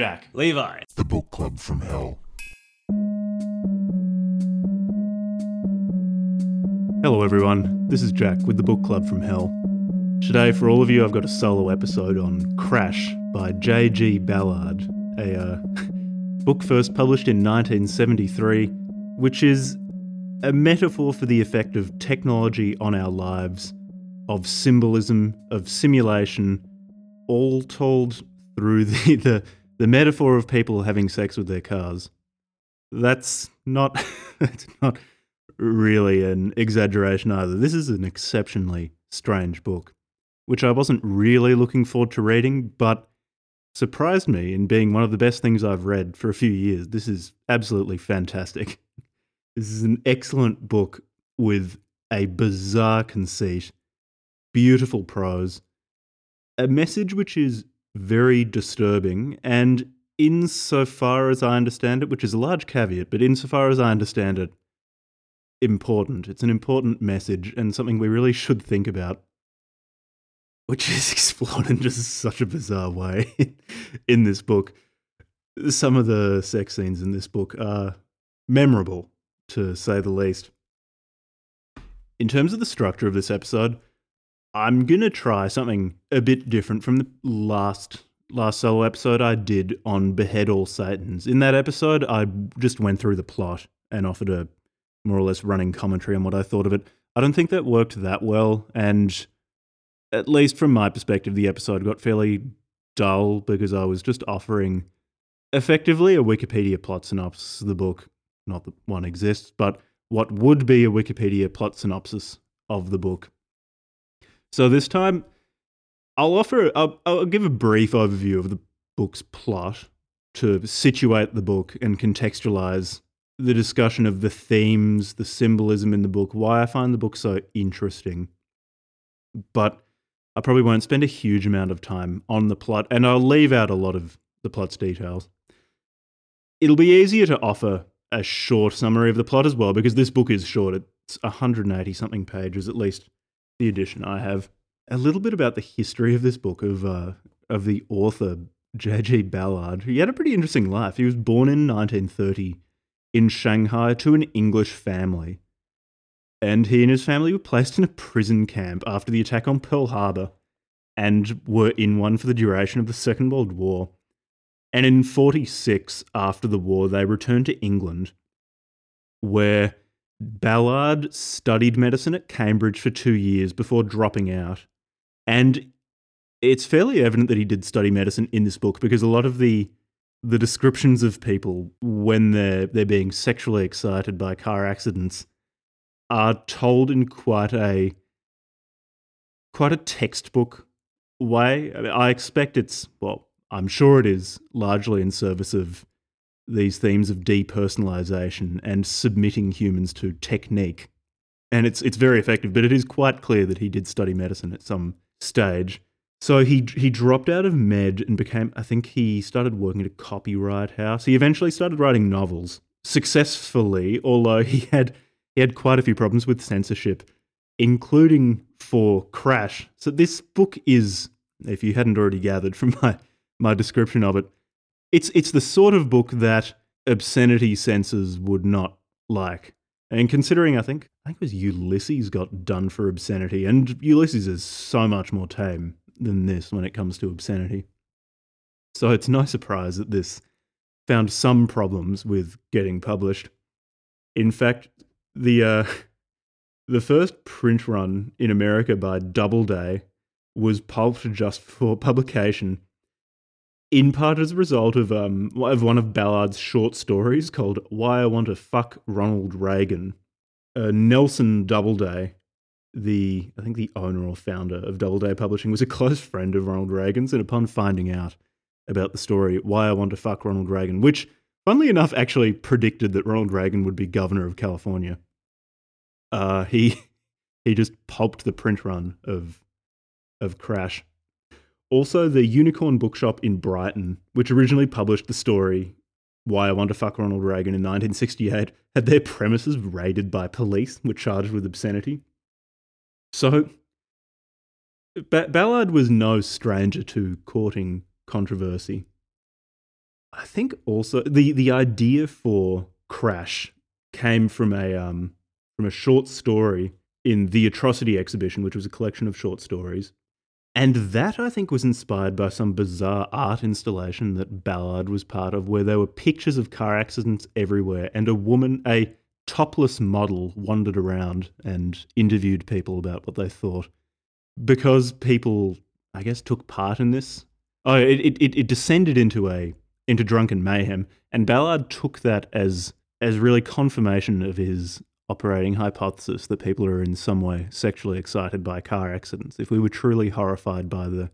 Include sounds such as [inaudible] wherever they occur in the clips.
Jack. Levi. The Book Club from Hell. Hello, everyone. This is Jack with the Book Club from Hell. Today, for all of you, I've got a solo episode on Crash by J.G. Ballard, a uh, [laughs] book first published in 1973, which is a metaphor for the effect of technology on our lives, of symbolism, of simulation, all told through [laughs] the, the, the metaphor of people having sex with their cars. That's not [laughs] that's not really an exaggeration either. This is an exceptionally strange book, which I wasn't really looking forward to reading, but surprised me in being one of the best things I've read for a few years. This is absolutely fantastic. [laughs] This is an excellent book with a bizarre conceit, beautiful prose, a message which is very disturbing, and insofar as I understand it, which is a large caveat, but insofar as I understand it, important. It's an important message and something we really should think about, which is [laughs] explored in just such a bizarre way [laughs] in this book. Some of the sex scenes in this book are memorable, to say the least. In terms of the structure of this episode, I'm gonna try something a bit different from the last last solo episode I did on Behead All Satans. In that episode, I just went through the plot and offered a more or less running commentary on what I thought of it. I don't think that worked that well, and at least from my perspective, the episode got fairly dull because I was just offering effectively a Wikipedia plot synopsis of the book. Not that one exists, but what would be a Wikipedia plot synopsis of the book. So this time, I'll offer, I'll, I'll give a brief overview of the book's plot to situate the book and contextualize the discussion of the themes, the symbolism in the book, why I find the book so interesting. But I probably won't spend a huge amount of time on the plot, and I'll leave out a lot of the plot's details. It'll be easier to offer a short summary of the plot as well, because this book is short. It's 180 something pages, at least the edition I have. A little bit about the history of this book, of, uh, of the author, J.G. Ballard. He had a pretty interesting life. He was born in 1930 in Shanghai to an English family. And he and his family were placed in a prison camp after the attack on Pearl Harbor and were in one for the duration of the Second World War. And in 46, after the war, they returned to England, where Ballard studied medicine at Cambridge for two years before dropping out. And it's fairly evident that he did study medicine in this book because a lot of the the descriptions of people when they're they're being sexually excited by car accidents are told in quite a quite a textbook way. I, mean, I expect it's well, I'm sure it is largely in service of these themes of depersonalization and submitting humans to technique. And it's it's very effective, but it is quite clear that he did study medicine at some stage. So he he dropped out of med and became I think he started working at a copyright house. He eventually started writing novels successfully, although he had he had quite a few problems with censorship, including for Crash. So this book is, if you hadn't already gathered from my my description of it, it's it's the sort of book that obscenity censors would not like. And considering, I think I think it was Ulysses got done for obscenity, and Ulysses is so much more tame than this when it comes to obscenity. So it's no surprise that this found some problems with getting published. In fact, the uh, [laughs] the first print run in America by Doubleday was pulped just for publication, in part as a result of um of one of Ballard's short stories called "Why I Want to Fuck Ronald Reagan." Uh, Nelson Doubleday, the I think the owner or founder of Doubleday Publishing, was a close friend of Ronald Reagan's, and upon finding out about the story "Why I Want to Fuck Ronald Reagan," which funnily enough actually predicted that Ronald Reagan would be governor of California, uh, he he just pulped the print run of of Crash. Also, the Unicorn Bookshop in Brighton, which originally published the story "Why I Want to Fuck Ronald Reagan" in 1968, had their premises raided by police, were charged with obscenity. So, ba- Ballard was no stranger to courting controversy. I think also the the idea for Crash came from a um from a short story in the Atrocity exhibition, which was a collection of short stories. And that I think was inspired by some bizarre art installation that Ballard was part of, where there were pictures of car accidents everywhere, and a woman, a topless model, wandered around and interviewed people about what they thought. Because people, I guess, took part in this. Oh, it, it, it descended into a into drunken mayhem, and Ballard took that as as really confirmation of his operating hypothesis that people are in some way sexually excited by car accidents. If we were truly horrified by the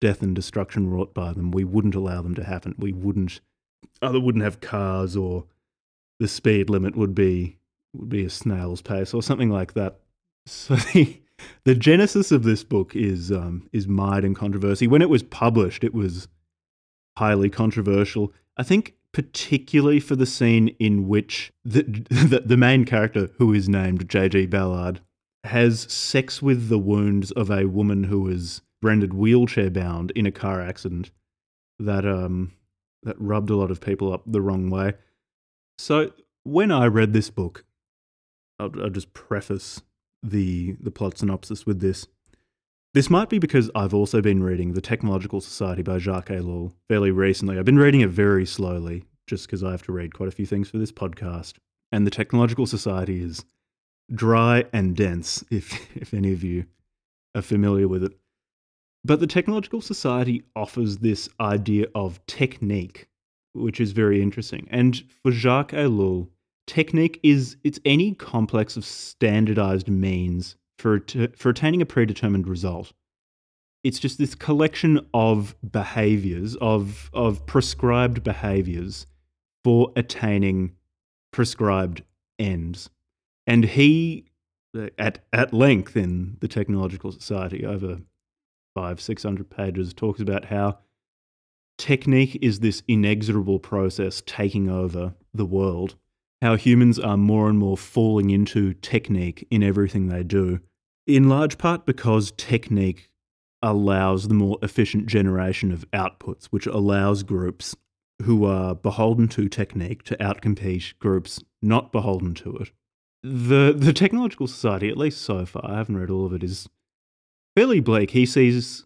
death and destruction wrought by them, we wouldn't allow them to happen. We wouldn't either wouldn't have cars or the speed limit would be would be a snail's pace or something like that. So [laughs] the the genesis of this book is um, is mired in controversy. When it was published, it was highly controversial. I think particularly for the scene in which the, [laughs] the, the main character, who is named J.G. Ballard, has sex with the wounds of a woman who is rendered wheelchair bound in a car accident that um that rubbed a lot of people up the wrong way. So when I read this book, I'll, I'll just preface the the plot synopsis with this. This might be because I've also been reading The Technological Society by Jacques Ellul fairly recently. I've been reading it very slowly, just because I have to read quite a few things for this podcast. And The Technological Society is dry and dense, [laughs] if, if any of you are familiar with it. But the Technological Society offers this idea of technique, which is very interesting. And for Jacques Ellul, technique is it's any complex of standardized means for, for attaining a predetermined result. It's just this collection of behaviors, of, of prescribed behaviors for attaining prescribed ends. And he, at, at length in the Technological Society, over five, 600 pages, talks about how technique is this inexorable process taking over the world how humans are more and more falling into technique in everything they do, in large part because technique allows the more efficient generation of outputs, which allows groups who are beholden to technique to outcompete groups not beholden to it. The the technological society, at least so far, I haven't read all of it, is fairly bleak. He sees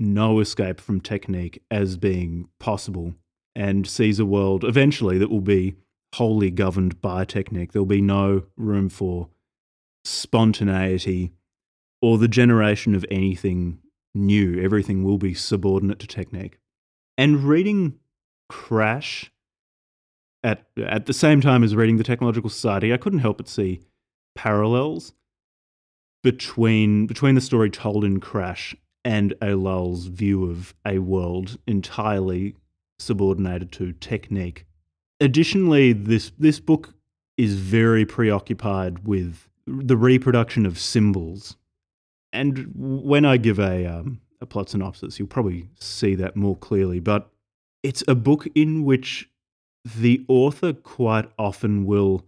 no escape from technique as being possible and sees a world eventually that will be wholly governed by technique. There'll be no room for spontaneity or the generation of anything new. Everything will be subordinate to technique. And reading Crash at at the same time as reading the Technological Society, I couldn't help but see parallels between between the story told in Crash and Ellul's view of a world entirely subordinated to technique additionally, this this book is very preoccupied with the reproduction of symbols. And when I give a um, a plot synopsis, you'll probably see that more clearly. But it's a book in which the author quite often will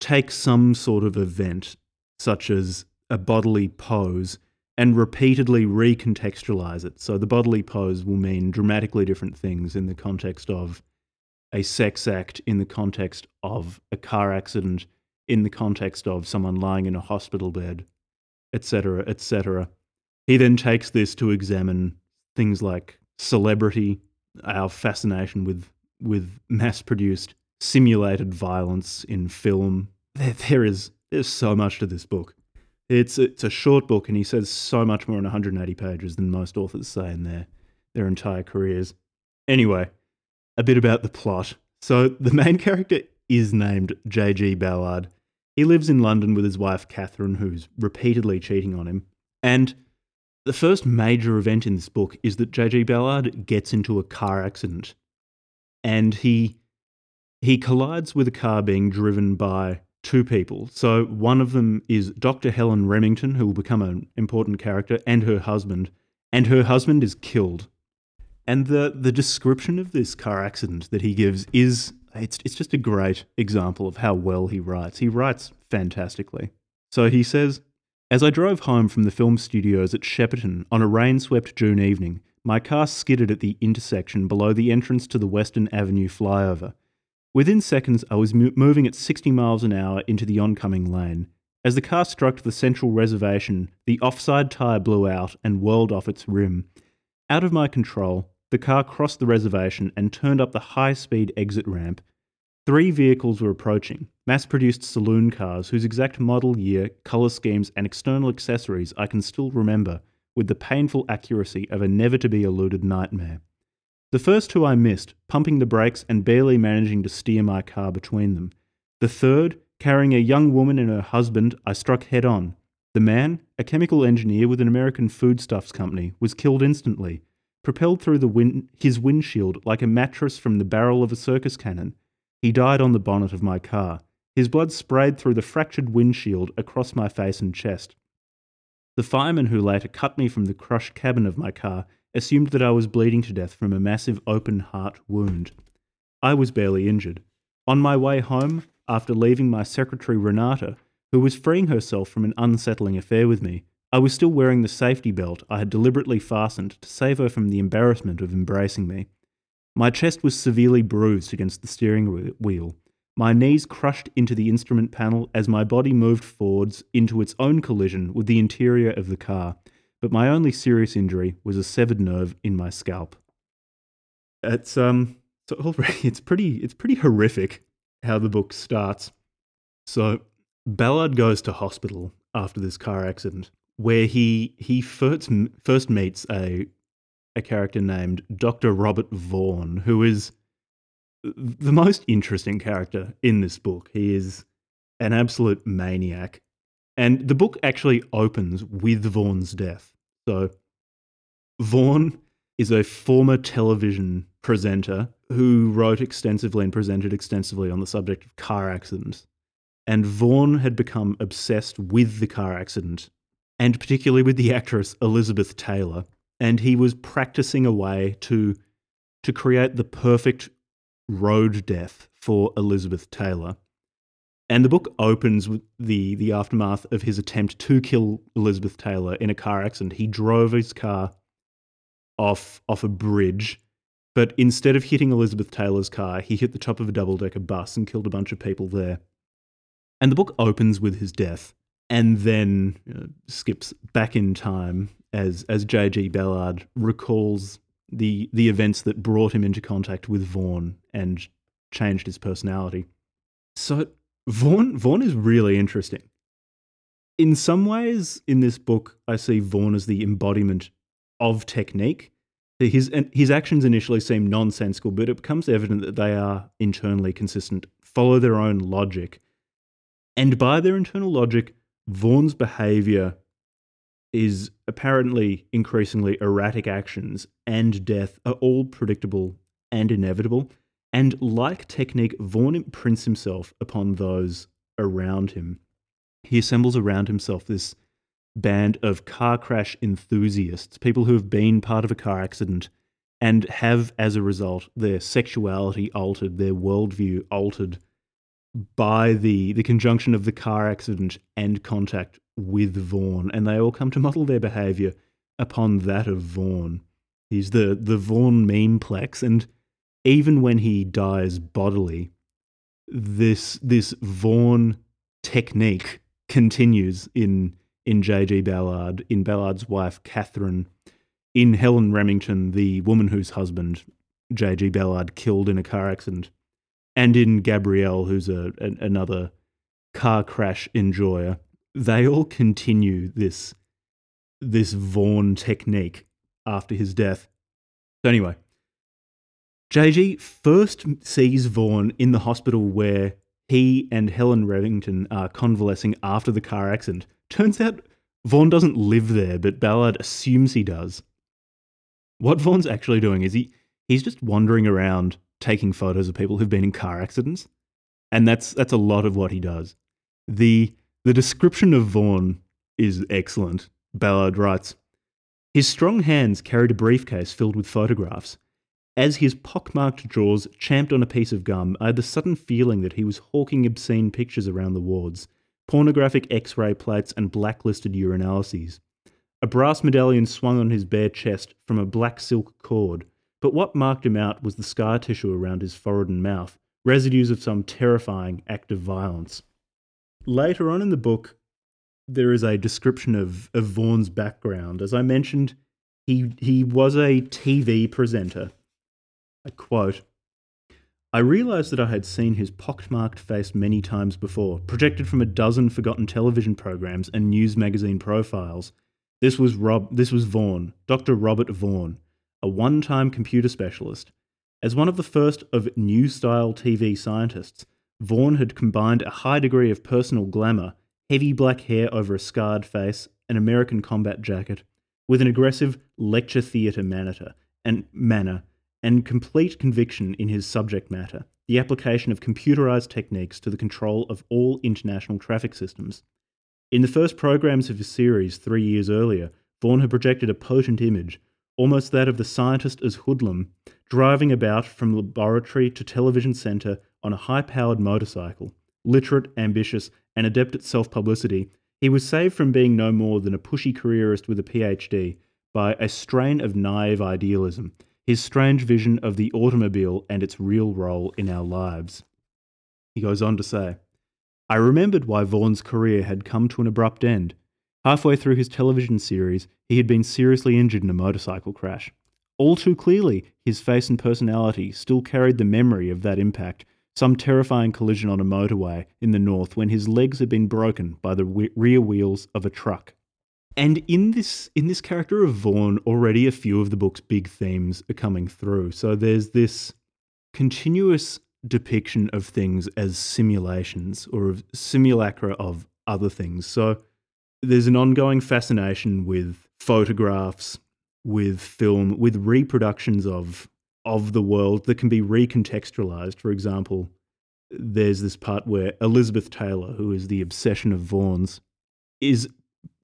take some sort of event, such as a bodily pose, and repeatedly recontextualize it. So the bodily pose will mean dramatically different things in the context of a sex act in the context of a car accident, in the context of someone lying in a hospital bed, etc., etc. He then takes this to examine things like celebrity, our fascination with with mass-produced simulated violence in film. There, there is there's so much to this book. It's it's a short book, and he says so much more in 180 pages than most authors say in their their entire careers. Anyway, a bit about the plot. So, the main character is named J.G. Ballard. He lives in London with his wife, Catherine, who's repeatedly cheating on him. And the first major event in this book is that J.G. Ballard gets into a car accident. And he, he collides with a car being driven by two people. So, one of them is Dr. Helen Remington, who will become an important character, and her husband. And her husband is killed and the the description of this car accident that he gives is it's it's just a great example of how well he writes. He writes fantastically. So he says, as I drove home from the film studios at Shepperton on a rain-swept June evening, my car skidded at the intersection below the entrance to the Western Avenue flyover. Within seconds, I was mo- moving at 60 miles an hour into the oncoming lane. As the car struck the central reservation, the offside tyre blew out and whirled off its rim. Out of my control, the car crossed the reservation and turned up the high speed exit ramp. Three vehicles were approaching, mass produced saloon cars whose exact model year, colour schemes, and external accessories I can still remember with the painful accuracy of a never to be eluded nightmare. The first two I missed, pumping the brakes and barely managing to steer my car between them. The third, carrying a young woman and her husband, I struck head on. The man, a chemical engineer with an American foodstuffs company, was killed instantly, propelled through the win- his windshield like a mattress from the barrel of a circus cannon. He died on the bonnet of my car. His blood sprayed through the fractured windshield across my face and chest. The fireman who later cut me from the crushed cabin of my car assumed that I was bleeding to death from a massive open heart wound. I was barely injured. On my way home, after leaving my secretary Renata, who was freeing herself from an unsettling affair with me, I was still wearing the safety belt I had deliberately fastened to save her from the embarrassment of embracing me. My chest was severely bruised against the steering wheel, my knees crushed into the instrument panel as my body moved forwards into its own collision with the interior of the car, but my only serious injury was a severed nerve in my scalp. It's um so already it's pretty it's pretty horrific how the book starts. So Ballard goes to hospital after this car accident where he he first first meets a a character named Dr. Robert Vaughan, who is the most interesting character in this book. He is an absolute maniac. And the book actually opens with Vaughan's death. So, Vaughan is a former television presenter who wrote extensively and presented extensively on the subject of car accidents. And Vaughan had become obsessed with the car accident, and particularly with the actress Elizabeth Taylor. And he was practicing a way to, to create the perfect road death for Elizabeth Taylor. And the book opens with the, the aftermath of his attempt to kill Elizabeth Taylor in a car accident. He drove his car off, off a bridge, but instead of hitting Elizabeth Taylor's car, he hit the top of a double decker bus and killed a bunch of people there. And the book opens with his death and then you know, skips back in time as, as J.G. Ballard recalls the the events that brought him into contact with Vaughan and changed his personality. So Vaughan Vaughan is really interesting. In some ways, in this book, I see Vaughan as the embodiment of technique. His his actions initially seem nonsensical, but it becomes evident that they are internally consistent, follow their own logic, and by their internal logic, Vaughan's behavior is apparently increasingly erratic actions and death are all predictable and inevitable. And like technique, Vaughan imprints himself upon those around him. He assembles around himself this band of car crash enthusiasts, people who have been part of a car accident and have, as a result, their sexuality altered, their worldview altered by the, the conjunction of the car accident and contact with Vaughan, and they all come to model their behaviour upon that of Vaughan. He's the, the Vaughan memeplex, and even when he dies bodily, this this Vaughan technique continues in in J.G. Ballard, in Ballard's wife Catherine, in Helen Remington, the woman whose husband J.G. Ballard killed in a car accident, and in Gabrielle, who's a, a another car crash enjoyer they all continue this this Vaughan technique after his death. So anyway, JG first sees Vaughan in the hospital where he and Helen Remington are convalescing after the car accident. Turns out Vaughan doesn't live there, but Ballard assumes he does. What Vaughan's actually doing is he he's just wandering around taking photos of people who've been in car accidents. And that's that's a lot of what he does. The the description of Vaughan is excellent. Ballard writes His strong hands carried a briefcase filled with photographs. As his pockmarked jaws champed on a piece of gum, I had the sudden feeling that he was hawking obscene pictures around the wards, pornographic x ray plates, and blacklisted urinalyses. A brass medallion swung on his bare chest from a black silk cord, but what marked him out was the scar tissue around his forehead and mouth, residues of some terrifying act of violence. Later on in the book, there is a description of, of Vaughan's background. As I mentioned, he, he was a TV presenter. I quote, I realised that I had seen his pockmarked face many times before, projected from a dozen forgotten television programs and news magazine profiles. This was Rob this was Vaughan, Dr. Robert Vaughan, a one-time computer specialist. As one of the first of new style TV scientists, Vaughan had combined a high degree of personal glamour, heavy black hair over a scarred face, an American combat jacket, with an aggressive lecture theatre manner and manner and complete conviction in his subject matter, the application of computerized techniques to the control of all international traffic systems. In the first programs of his series three years earlier, Vaughan had projected a potent image, almost that of the scientist as hoodlum, driving about from laboratory to television centre on a high powered motorcycle. Literate, ambitious, and adept at self publicity, he was saved from being no more than a pushy careerist with a PhD by a strain of naive idealism, his strange vision of the automobile and its real role in our lives. He goes on to say, I remembered why Vaughan's career had come to an abrupt end. Halfway through his television series, he had been seriously injured in a motorcycle crash. All too clearly, his face and personality still carried the memory of that impact, some terrifying collision on a motorway in the north when his legs had been broken by the rear wheels of a truck. And in this in this character of Vaughan, already a few of the book's big themes are coming through. So there's this continuous depiction of things as simulations or of simulacra of other things. So there's an ongoing fascination with photographs, with film, with reproductions of of the world that can be recontextualized. For example, there's this part where Elizabeth Taylor, who is the obsession of Vaughan's, is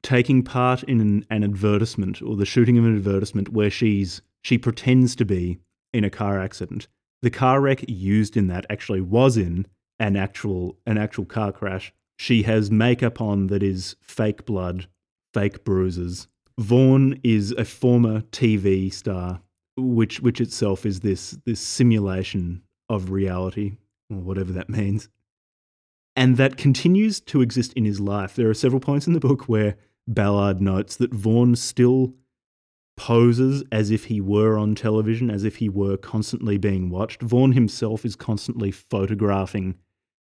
taking part in an, an advertisement or the shooting of an advertisement where she's she pretends to be in a car accident. The car wreck used in that actually was in an actual an actual car crash. She has makeup on that is fake blood, fake bruises. Vaughan is a former TV star which which itself is this this simulation of reality or whatever that means. And that continues to exist in his life. There are several points in the book where ballard notes that vaughan still poses as if he were on television as if he were constantly being watched. Vaughan himself is constantly photographing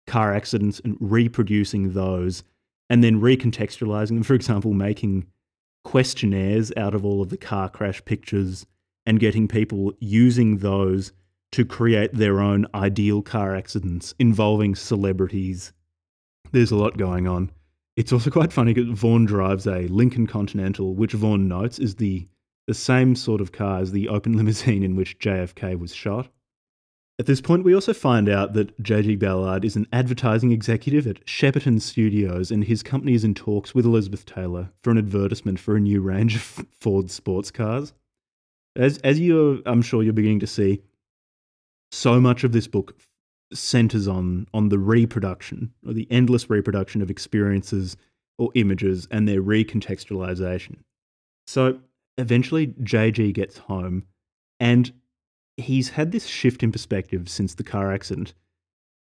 car accidents and reproducing those and then recontextualizing them for example making questionnaires out of all of the car crash pictures and getting people using those to create their own ideal car accidents involving celebrities. There's a lot going on. It's also quite funny because Vaughan drives a Lincoln Continental, which Vaughan notes is the, the same sort of car as the open [laughs] limousine in which JFK was shot. At this point, we also find out that J.G. Ballard is an advertising executive at Shepperton Studios, and his company is in talks with Elizabeth Taylor for an advertisement for a new range of Ford sports cars. As as you, I'm sure you're beginning to see, so much of this book centers on on the reproduction or the endless reproduction of experiences or images and their recontextualization. So eventually, JG gets home, and he's had this shift in perspective since the car accident.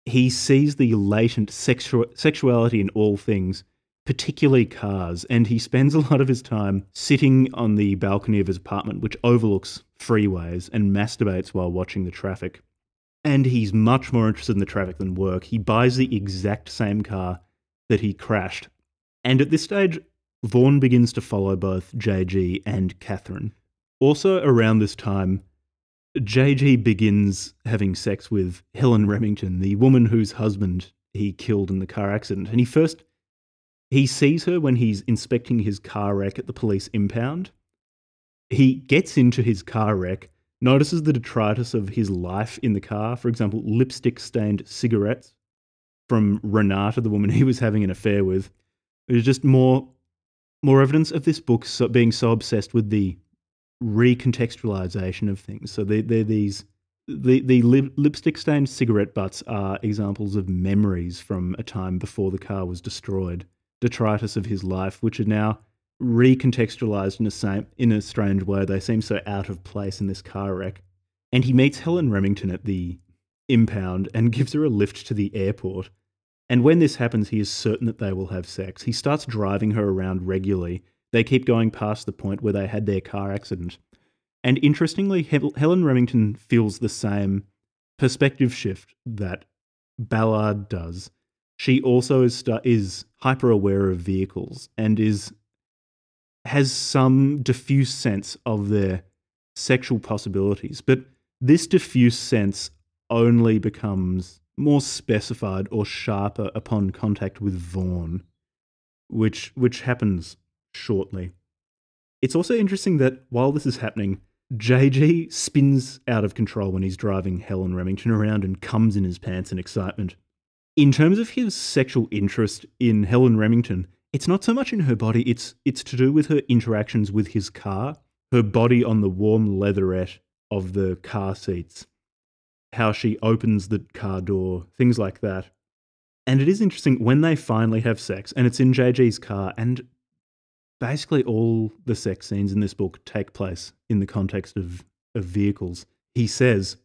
He sees the latent sexu- sexuality in all things particularly cars, and he spends [laughs] a lot of his time sitting on the balcony of his apartment, which overlooks freeways, and masturbates while watching the traffic. And he's much more interested in the traffic than work. He buys the exact same car that he crashed. And at this stage, Vaughan begins to follow both JG and Catherine. Also, around this time, JG begins having sex with Helen Remington, the woman whose husband he killed in the car accident. And he first he sees her when he's inspecting his car wreck at the police impound. He gets into his car wreck, notices the detritus of his life in the car, for example, lipstick stained cigarettes from Renata, the woman he was having an affair with. There's just more, more evidence of this book being so obsessed with the recontextualization of things. So they're, they're these the the lip, lipstick stained cigarette butts are examples of memories from a time before the car was destroyed detritus of his life, which are now recontextualized in a same in a strange way. They seem so out of place in this car wreck. And he meets Helen Remington at the impound and [laughs] gives her a lift to the airport. And when this happens, he is certain that they will have sex. He starts driving her around regularly. They keep going past the point where they had their car accident. And interestingly, Helen Remington feels the same perspective shift that Ballard does. She also is, is hyper aware of vehicles and is has some diffuse sense of their sexual possibilities. But this diffuse sense only becomes more specified or sharper upon contact with Vaughan, which which happens shortly. It's also interesting that while this is happening, JG spins out of control when he's driving Helen Remington around and comes in his pants in excitement. In terms of his sexual interest in Helen Remington, it's not so much in her body, it's it's to do with her interactions with his car, her body on the warm leatherette of the car seats, how she opens the car door, things like that. And it is interesting when they finally have sex, and it's in JG's car, and basically all the sex scenes in this book take place in the context of, of vehicles. He says,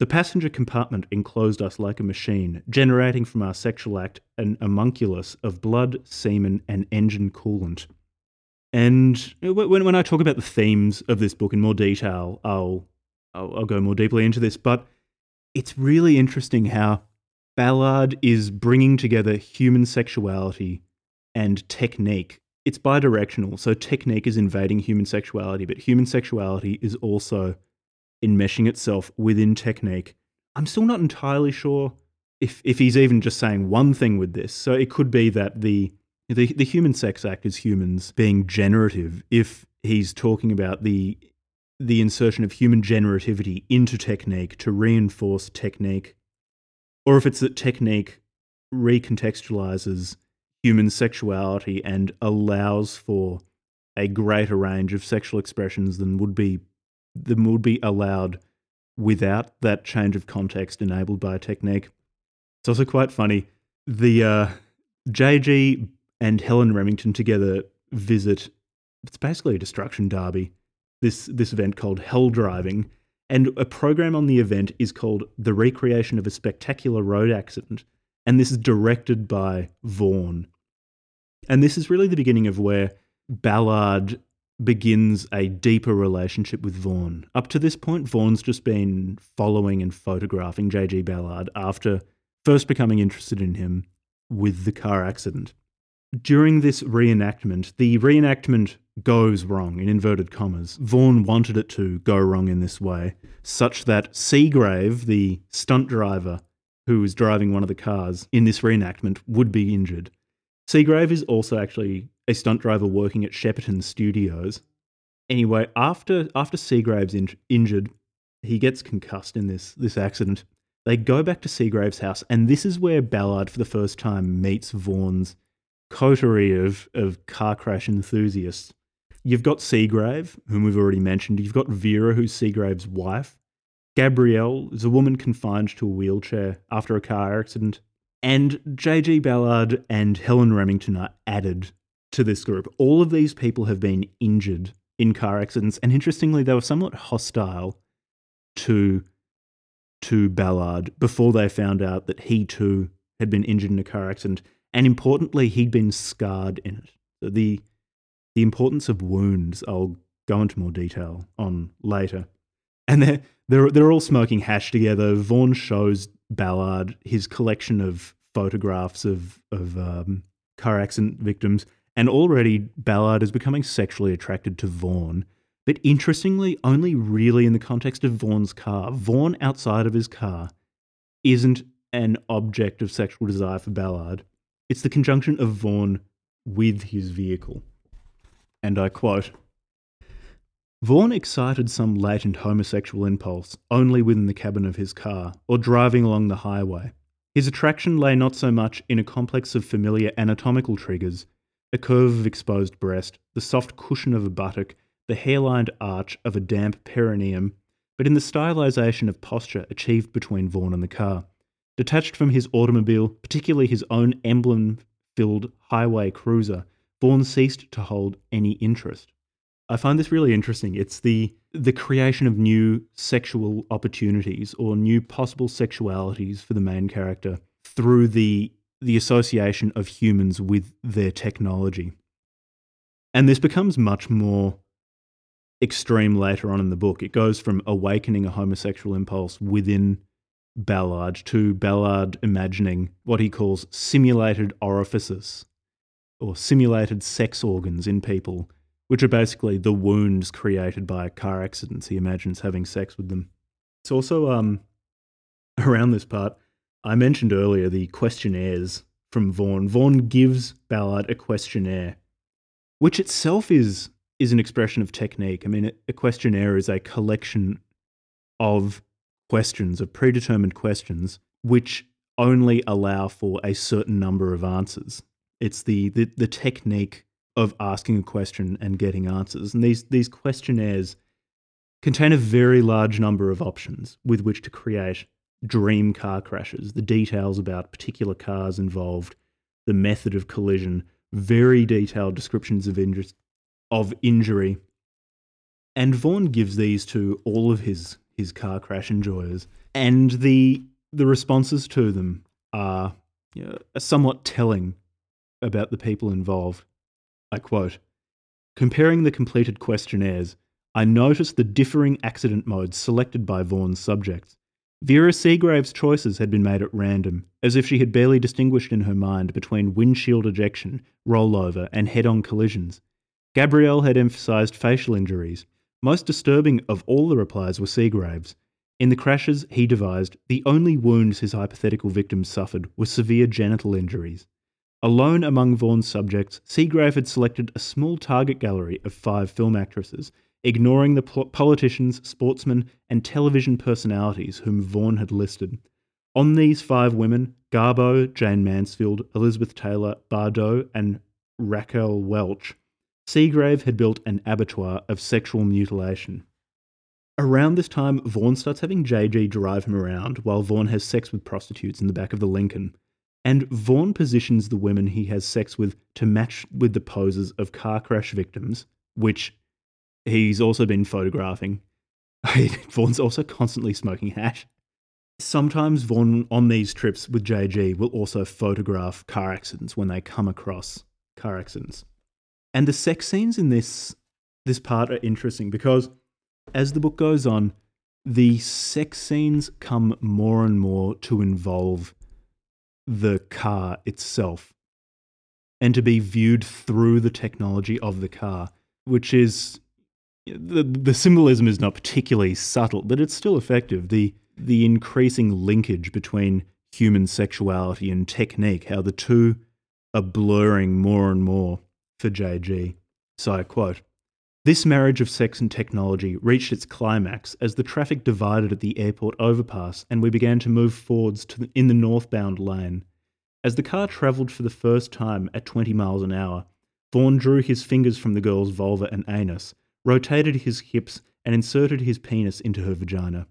The passenger compartment enclosed us like a machine, generating from our sexual act an homunculus of blood, semen, and engine coolant. And when, when I talk about the themes of this book in more detail, I'll, I'll, I'll go more deeply into this. But it's really interesting how Ballard is bringing together human sexuality and technique. It's bidirectional, so technique is invading human sexuality, but human sexuality is also enmeshing itself within technique. I'm still not entirely sure if if he's even just saying one thing with this. So it could be that the the, the human sex act is humans being generative. If he's talking about the the insertion of human generativity into technique to reinforce technique, or if it's that technique recontextualizes human sexuality and allows for a greater range of sexual expressions than would be than would be allowed without that change of context enabled by a technique. It's also quite funny. The uh, JG and Helen Remington together visit. It's basically a destruction derby this this event called Hell Driving, and a program on the event is called The Recreation of a Spectacular Road Accident, and this is directed by Vaughan. And this is really the beginning of where Ballard begins a deeper relationship with Vaughan. Up to this point, Vaughan's just been following and photographing J.G. Ballard after first becoming interested in him with the car accident. During this reenactment, the reenactment goes wrong, in inverted commas. Vaughan wanted it to go wrong in this way, such that Seagrave, the stunt driver who was driving one of the cars in this reenactment, would be injured. Seagrave is also actually a stunt driver working at Shepperton Studios. Anyway, after after Seagrave's in- injured, he gets concussed in this this accident. They go back to Seagrave's house, and this is where Ballard, for the first time, meets Vaughan's coterie of, of car crash enthusiasts. You've got Seagrave, whom we've already mentioned. You've got Vera, who's Seagrave's wife. Gabrielle is a woman confined to a wheelchair after a car accident. And J.G. Ballard and Helen Remington are added to this group. All of these people have been injured in car accidents, and interestingly, they were somewhat hostile to to Ballard before they found out that he too had been injured in a car accident and importantly, he'd been scarred in it. The the importance of wounds, I'll go into more detail on later. And they're they're they're all smoking hash together. Vaughan shows Ballard his collection of photographs of of um, car accident victims, and already Ballard is becoming sexually attracted to Vaughan. But interestingly, only really in the context of Vaughan's car. Vaughan outside of his car isn't an object of sexual desire for Ballard. It's the conjunction of Vaughan with his vehicle. And I quote Vaughan excited some latent homosexual impulse only within the cabin of his car or driving along the highway. His attraction lay not so much in a complex of familiar anatomical triggers a curve of exposed breast, the soft cushion of a buttock, the hairlined arch of a damp perineum, but in the stylization of posture achieved between Vaughan and the car. Detached from his automobile, particularly his own emblem filled highway cruiser, Vaughan ceased to hold any interest. I find this really interesting. It's the the creation of new sexual opportunities or new possible sexualities for the main character through the the association of humans with their technology. And this becomes much more extreme later on in the book. It goes from awakening a homosexual impulse within Ballard to Ballard imagining what he calls simulated orifices or simulated sex organs in people, which are basically the wounds created by car accidents. He imagines having sex with them. It's also um, [laughs] around this part. I mentioned earlier the questionnaires from Vaughan. Vaughan gives Ballard a questionnaire, which itself is is an expression of technique. I mean, a questionnaire is a collection of questions, of predetermined questions, which only allow for a certain number of answers. It's the, the, the technique of asking a question and getting answers. And these, these questionnaires contain a very large number of options with which to create dream car crashes, the details about particular cars involved, the method of collision, very detailed descriptions of, inju- of injury. And Vaughan gives these to all of his his car crash enjoyers, and the the responses to them are, you know, are somewhat telling about the people involved. I quote: "Comparing the completed questionnaires, I noticed the differing accident modes selected by Vaughan's subjects. Vera Seagrave's choices had been made at random, as if she had barely distinguished in her mind between windshield ejection, rollover, and head on collisions. Gabrielle had emphasized facial injuries, most disturbing of all the replies were Seagrave's. In the crashes he devised, the only wounds his hypothetical victims suffered were severe genital injuries. Alone among Vaughan's subjects, Seagrave had selected a small target gallery of five film actresses, ignoring the politicians, sportsmen, and television personalities whom Vaughan had listed. On these five women, Garbo, Jayne Mansfield, Elizabeth Taylor, Bardot, and Raquel Welch Seagrave had built an abattoir of sexual mutilation. Around this time, Vaughan starts having JG drive him around while Vaughan has sex with prostitutes in the back of the Lincoln. And Vaughan positions the women he has sex with to match with the poses of car crash victims, which he's also been photographing. [laughs] Vaughan's also constantly smoking hash. Sometimes Vaughan on these trips with JG will also photograph car accidents when they come across car accidents. And the sex scenes in this this part are interesting because as the book goes on, the sex scenes come more and more to involve the car itself and to be viewed through the technology of the car, which is the the symbolism is not particularly subtle, but it's still effective. The the increasing linkage between human sexuality and technique, how the two are blurring more and more for JG. So I quote This marriage of sex and technology reached its climax as the traffic divided at the airport overpass and we began to move forwards to the, in the northbound lane. As the car travelled for the first time at 20 miles an hour, Vaughan drew his fingers from the girl's vulva and anus, rotated his hips, and inserted his penis into her vagina.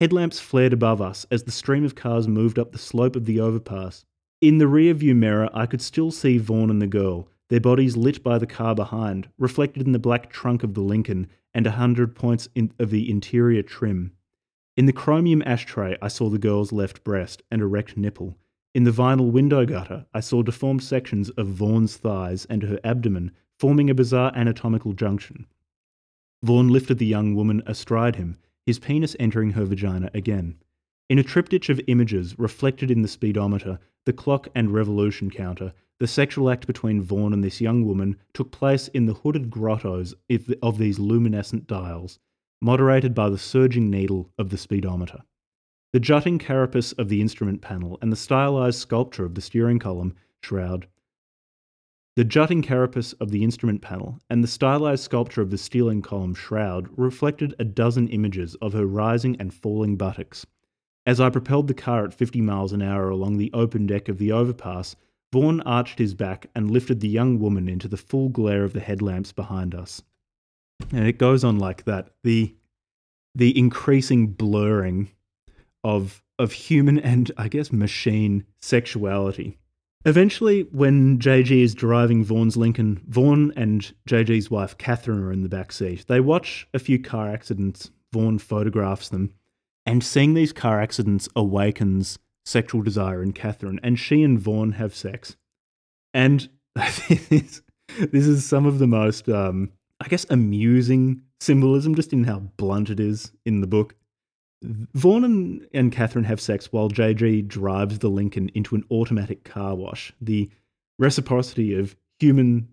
Headlamps flared above us as the stream of cars moved up the slope of the overpass. In the rear view mirror, I could still see Vaughan and the girl, their bodies lit by the car behind, reflected in the black trunk of the Lincoln and a hundred points in, of the interior trim. In the chromium ashtray, I saw the girl's left breast and erect nipple. In the vinyl window gutter, I saw deformed sections of Vaughan's thighs and her abdomen, forming a bizarre anatomical junction. Vaughan lifted the young woman astride him, his penis entering her vagina again. In a triptych of images reflected in the speedometer, the clock and revolution counter, the sexual act between Vaughan and this young woman took place in the hooded grottos of these luminescent dials, moderated by the surging needle of the speedometer. The jutting carapace of the instrument panel and the stylized sculpture of the steering column shroud. The jutting carapace of the instrument panel and the stylized sculpture of the steering column shroud reflected a dozen images of her rising and falling buttocks. As I propelled the car at 50 miles an hour along the open deck of the overpass, Vaughan arched his back and lifted the young woman into the full glare of the headlamps behind us. And it goes on like that. The the increasing blurring of of human and I guess machine sexuality Eventually, when JG is driving Vaughan's Lincoln, Vaughan and JG's wife Catherine are in the back seat. They watch a few car accidents. Vaughan photographs them, and seeing these car accidents awakens sexual desire in Catherine, and she and Vaughan have sex. And [laughs] this, this is some of the most, um, I guess, amusing symbolism, just in how blunt it is in the book. Vaughan and, and Catherine have sex while JG drives the Lincoln into an automatic car wash. The reciprocity of human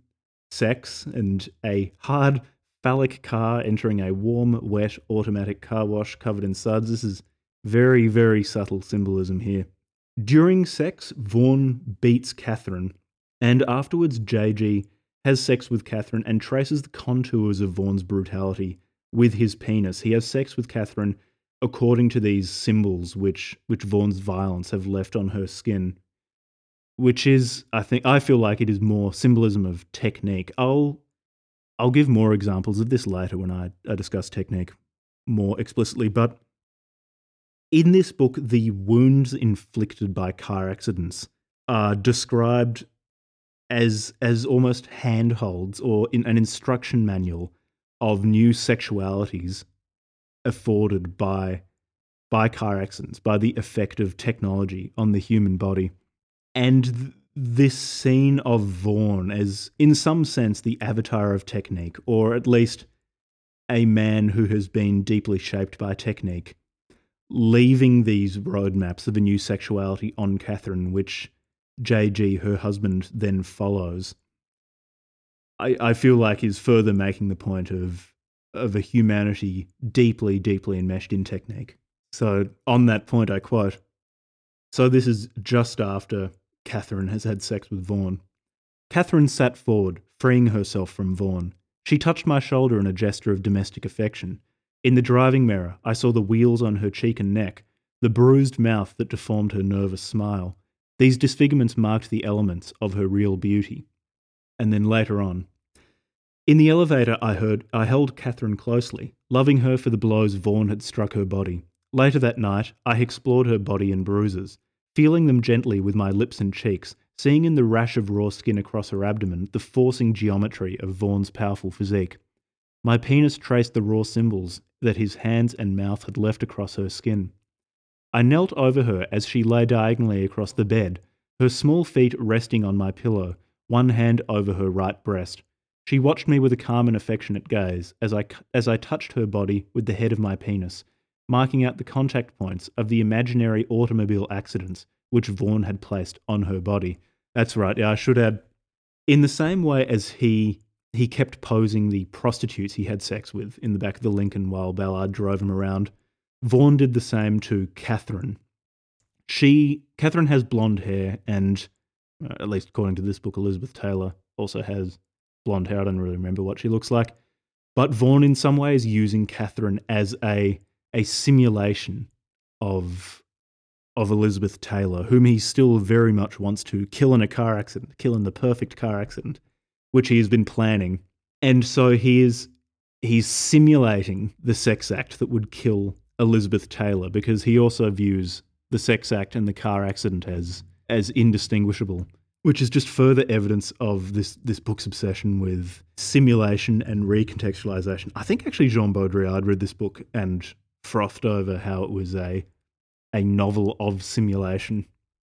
sex and a hard phallic car entering a warm, wet automatic car wash covered in suds. This is very, very subtle symbolism here. During sex, Vaughan beats Catherine, and afterwards, JG has sex with Catherine and traces the contours of Vaughan's brutality with his penis. He has sex with Catherine according to these symbols which which Vaughan's violence have left on her skin, which is I think I feel like it is more symbolism of technique. I'll I'll give more examples of this later when I, I discuss technique more explicitly, but in this book, the wounds inflicted by car accidents are described as as almost handholds or in an instruction manual of new sexualities afforded by by car accidents, by the effect of technology on the human body. And th- this scene of Vaughan as, in some sense, the avatar of technique, or at least a man who has been deeply shaped by technique, leaving these roadmaps of a new sexuality on Catherine, which JG, her husband, then follows. I, I feel like is further making the point of of a humanity deeply, deeply enmeshed in technique. So, on that point, I quote So, this is just after Catherine has had sex with Vaughan. Catherine sat forward, freeing herself from Vaughan. She touched my shoulder in a gesture of domestic affection. In the driving mirror, I saw the wheals on her cheek and neck, the bruised mouth that deformed her nervous smile. These disfigurements marked the elements of her real beauty. And then later on, in the elevator, I heard I held Catherine closely, loving her for the blows Vaughan had struck her body. Later that night, I explored her body and bruises, feeling them gently with my lips and cheeks, seeing in the rash of raw skin across her abdomen the forcing geometry of Vaughan's powerful physique. My penis traced the raw symbols that his hands and mouth had left across her skin. I knelt over her as she lay diagonally across the bed, her small feet resting on my pillow, one hand over her right breast. She watched me with a calm and affectionate gaze as I, as I touched her body with the head of my penis, marking out the contact points of the imaginary automobile accidents which Vaughan had placed on her body. That's right, yeah, I should add. In the same way as he he kept posing the prostitutes he had sex with in the back of the Lincoln while Ballard drove him around, Vaughan did the same to Catherine. She Catherine has blonde hair and uh, at least according to this book Elizabeth Taylor also has blonde hair. I don't really remember what she looks like. But Vaughan, in some ways, using Catherine as a a simulation of of Elizabeth Taylor, whom he still very much wants to kill in a car accident, kill in the perfect car accident, which he has been planning. And so he is he's simulating the sex act that would kill Elizabeth Taylor because he also views the sex act and the car accident as as indistinguishable which is just further evidence of this this book's obsession with simulation and recontextualization. I think actually Jean Baudrillard read this book and frothed over how it was a a novel of simulation.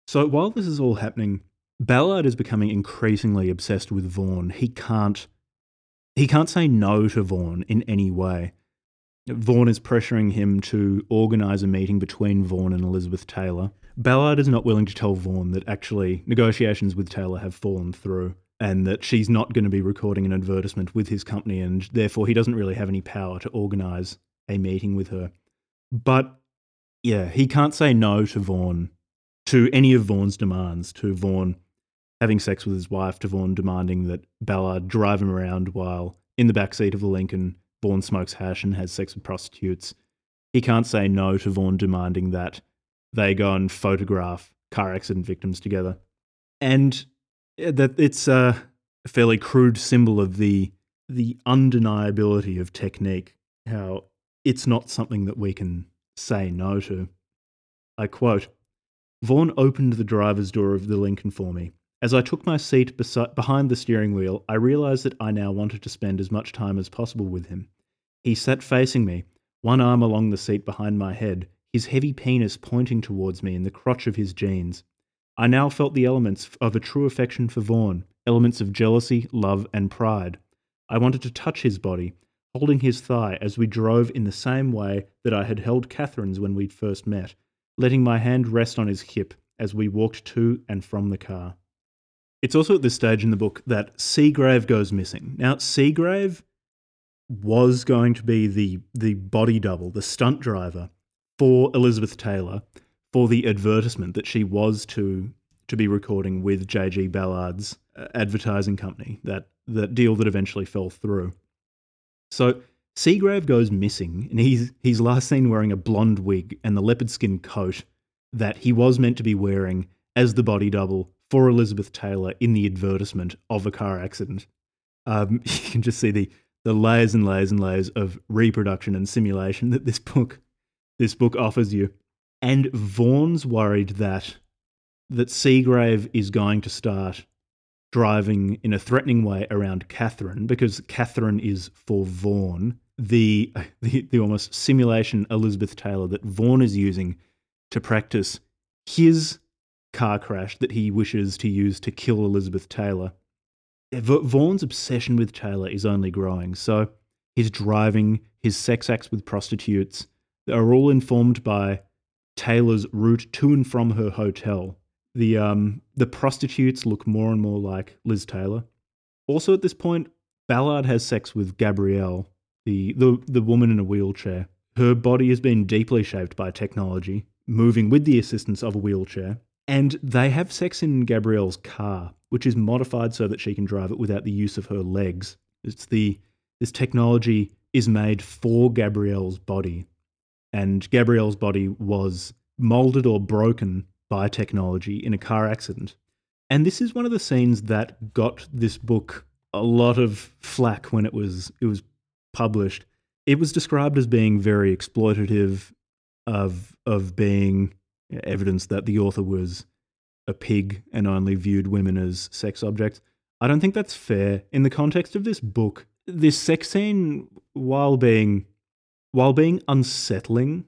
So while this is all happening, Ballard is becoming increasingly obsessed with Vaughan. He can't he can't say no to Vaughan in any way. Vaughan is pressuring him to organize a meeting between Vaughan and Elizabeth Taylor. Ballard is not willing to tell Vaughan that actually negotiations with Taylor have fallen through and that she's not going to be recording an advertisement with his company and therefore he doesn't really have any power to organize a meeting with her. But yeah, he can't say no to Vaughan, to any of Vaughan's demands, to Vaughn having sex with his wife, to demanding that Ballard drive him around while in the back seat of the Lincoln, Vaughan smokes hash and has sex with prostitutes. He can't say no to Vaughan demanding that they go and photograph car accident victims together. And uh, that it's a fairly crude symbol of the the undeniability of technique, how it's not something that we can say no to. I quote Vaughan opened the driver's door of the Lincoln for me. As I took my seat besi- behind the steering wheel, I realized that I now wanted to spend as much time as possible with him. He sat facing me, one arm along the seat behind my head, his heavy penis pointing towards me in the crotch of his jeans. I now felt the elements of a true affection for Vaughan, elements of jealousy, love, and pride. I wanted to touch his body, holding his thigh as we drove in the same way that I had held Catherine's when we'd first met, letting my hand rest on his hip as we walked to and from the car. It's also at this stage in the book that Seagrave goes missing. Now, Seagrave was going to be the the body double, the stunt driver for Elizabeth Taylor for the advertisement that she was to to be recording with JG Ballard's uh, advertising company. That that deal that eventually fell through. So Seagrave goes missing, and he's he's last seen wearing a blonde wig and the leopard skin coat that he was meant to be wearing as the body double for Elizabeth Taylor in the advertisement of a car accident. Um, [laughs] you can just see the the layers and layers and layers of reproduction and simulation that this book this book offers you. And Vaughan's worried that that Seagrave is going to start driving in a threatening way around Catherine because Catherine is for Vaughan the, [laughs] the the almost simulation Elizabeth Taylor that Vaughan is using to practice his car crash that he wishes to use to kill Elizabeth Taylor. Vaughan's obsession with Taylor is only growing, so his driving, his sex acts with prostitutes are all informed by Taylor's route to and from her hotel. The um the prostitutes look more and more like Liz Taylor. Also at this point, Ballard has sex with Gabrielle, the, the, the woman in a wheelchair. Her body has been deeply shaped by technology, moving with the assistance of a wheelchair. And they have sex in Gabrielle's car, which is modified so that she can drive it without the use of her legs. It's the this technology is made for Gabrielle's body, and Gabrielle's body was molded or broken by technology in a car accident. And this is one of the scenes that got this book a lot of flack when it was it was published, it was described as being very exploitative, of of being evidence that the author was a pig and only viewed women as sex objects. I don't think that's fair in the context of this book. This sex scene, while being while being unsettling,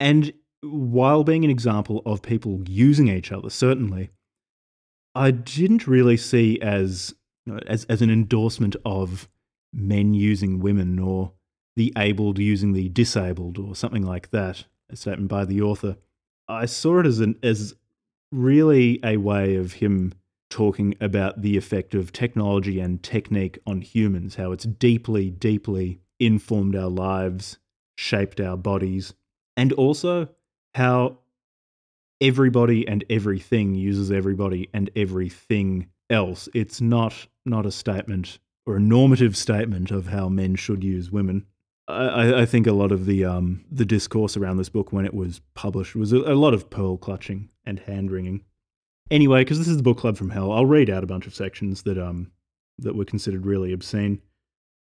and while being an example of people using each other, certainly, I didn't really see as as as an endorsement of men using women or the abled using the disabled or something like that, a statement by the author. I saw it as an as really a way of him talking about the effect of technology and technique on humans, how it's deeply, deeply informed our lives, shaped our bodies, and also how everybody and everything uses everybody and everything else. It's not not a statement or a normative statement of how men should use women. I, I think a lot of the um, the discourse around this book when it was published was a, a lot of pearl clutching and hand wringing. Anyway, because this is the book club from hell, I'll read out a bunch of sections that um that were considered really obscene.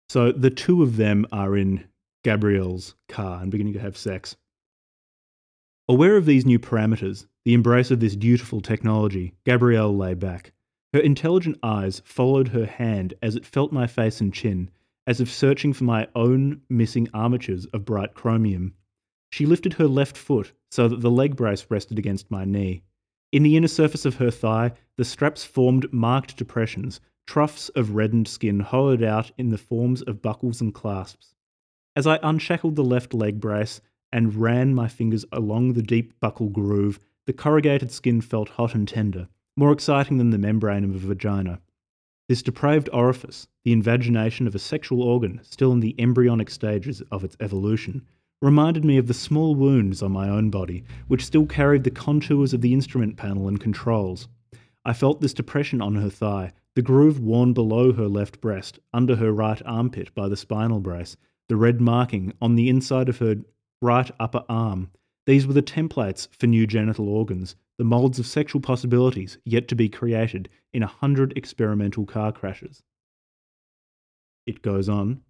So the two of them are in Gabrielle's car and beginning to have sex. Aware of these new parameters, the embrace of this dutiful technology, Gabrielle lay back, her intelligent eyes followed her hand as it felt my face and chin, as if searching for my own missing armatures of bright chromium. She lifted her left foot so that the leg brace rested against my knee. In the inner surface of her thigh, the straps formed marked depressions, troughs of reddened skin hollowed out in the forms of buckles and clasps. As I unshackled the left leg brace and ran my fingers along the deep buckle groove, the corrugated skin felt hot and tender more exciting than the membrane of a vagina. This depraved orifice, the invagination of a sexual organ still in the embryonic stages of its evolution, reminded me of the small wounds on my own body, which still carried the contours of the instrument panel and controls. I felt this depression on her thigh, the groove worn below her left breast, under her right armpit by the spinal brace, the red marking on the inside of her right upper arm. These were the templates for new genital organs, the molds of sexual possibilities yet to be created in a hundred experimental car crashes. It goes on.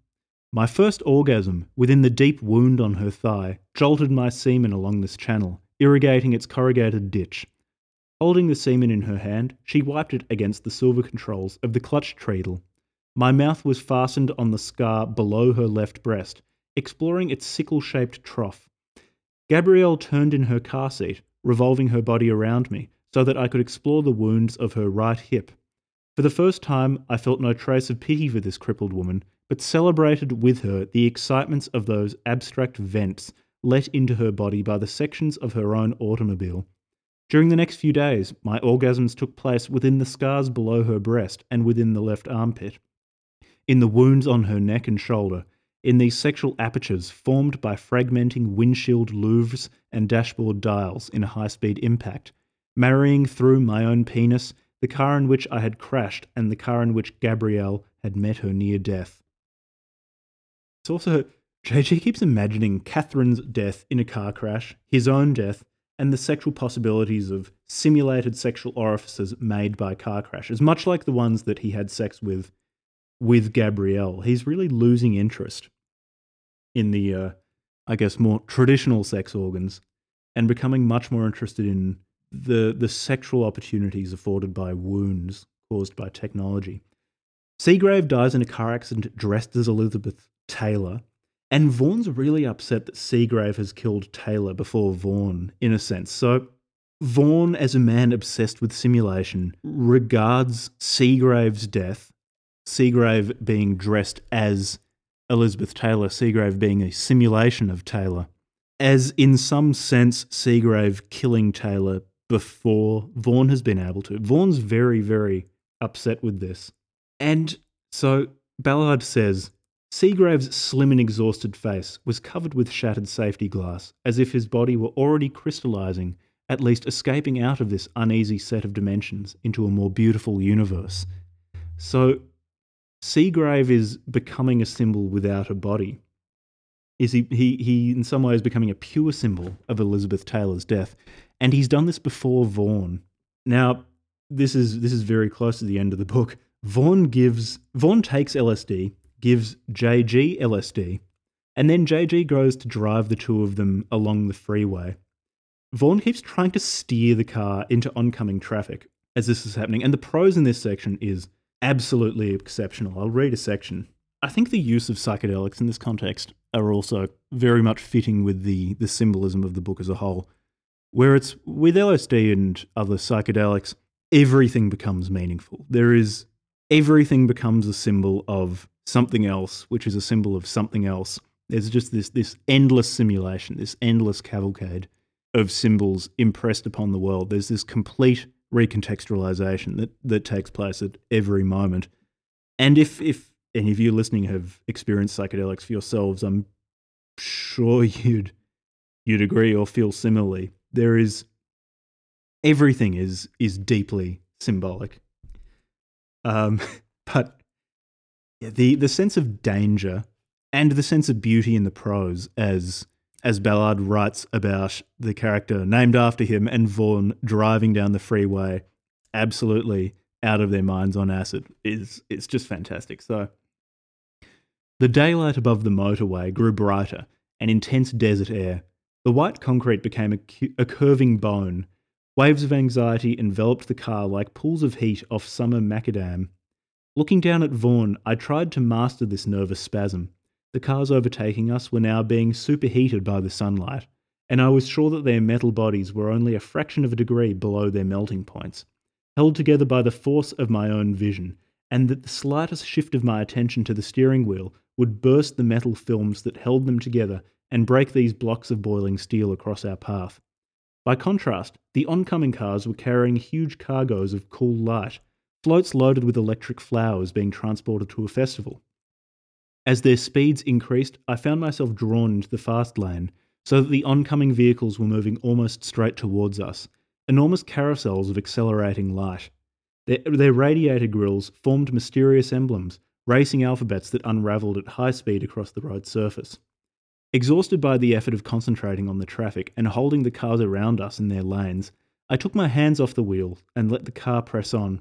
My first orgasm, within the deep wound on her thigh, jolted my semen along this channel, irrigating its corrugated ditch. Holding the semen in her hand, she wiped it against the silver controls of the clutch treadle. My mouth was fastened on the scar below her left breast, exploring its sickle shaped trough. Gabrielle turned in her car seat, revolving her body around me so that I could explore the wounds of her right hip. For the first time, I felt no trace of pity for this crippled woman, but celebrated with her the excitements of those abstract vents let into her body by the sections of her own automobile. During the next few days, my orgasms took place within the scars below her breast and within the left armpit, in the wounds on her neck and shoulder, in these sexual apertures formed by fragmenting windshield louvres and dashboard dials in a high speed impact, marrying through my own penis the car in which I had crashed and the car in which Gabrielle had met her near death. It's also, JG keeps imagining Catherine's death in a car crash, his own death, and the sexual possibilities of simulated sexual orifices made by car crashes, much like the ones that he had sex with with Gabrielle. He's really losing interest in the, uh, I guess, more traditional sex organs and becoming much more interested in the the sexual opportunities afforded by wounds caused by technology. Seagrave dies in a car accident dressed as Elizabeth Taylor, and Vaughan's really upset that Seagrave has killed Taylor before Vaughan, in a sense. So Vaughn, as a man obsessed with simulation, regards Seagrave's death, Seagrave being dressed as Elizabeth Taylor, Seagrave being a simulation of Taylor, as in some sense Seagrave killing Taylor before Vaughan has been able to. Vaughan's very, very upset with this. And so Ballard says Seagrave's slim and exhausted face was covered with shattered safety glass, as if his body were already crystallizing, at least escaping out of this uneasy set of dimensions into a more beautiful universe. So Seagrave is becoming a symbol without a body. Is he, he, he in some ways becoming a pure symbol of Elizabeth Taylor's death? and he's done this before Vaughan. Now, this is this is very close to the end of the book. Vaughan gives Vaughan takes LSD, gives JG LSD, and then JG goes to drive the two of them along the freeway. Vaughan keeps trying to steer the car into oncoming traffic as this is happening, and the prose in this section is absolutely exceptional. I'll read a section. I think the use of psychedelics in this context are also very much fitting with the, the symbolism of the book as a whole where it's with LSD and other psychedelics, everything becomes meaningful. There is everything becomes a symbol of something else, which is a symbol of something else. There's just this this endless simulation, this endless cavalcade of symbols impressed upon the world. There's this complete recontextualization that, that takes place at every moment. And if if any of you listening have experienced psychedelics for yourselves, I'm sure [laughs] you'd you'd agree or feel similarly there is everything is is deeply symbolic. Um, [laughs] but the the sense of danger and the sense of beauty in the prose, as as Ballard writes about the character named after him and Vaughan driving down the freeway, absolutely out of their minds on acid, is it's just fantastic. So. The daylight above the motorway grew brighter, and intense desert air the white concrete became a, cu- a curving bone. Waves of anxiety enveloped the car like pools of heat off summer macadam. Looking down at Vaughan, I tried to master this nervous spasm. The cars overtaking us were now being superheated by the sunlight, and I was sure that their metal bodies were only a fraction of a degree below their melting points, held together by the force of my own vision, and that the slightest shift of my attention to the steering wheel would burst the metal films that held them together and break these blocks of boiling steel across our path. By contrast, the oncoming cars were carrying huge cargoes of cool light, floats loaded with electric flowers being transported to a festival. As their speeds increased, I found myself drawn into the fast lane, so that the oncoming vehicles were moving almost straight towards us, enormous carousels of accelerating light. Their, their radiator grills formed mysterious emblems, racing alphabets that unravelled at high speed across the road's surface. Exhausted by the effort of concentrating on the traffic and holding the cars around us in their lanes, I took my hands off the wheel and let the car press on.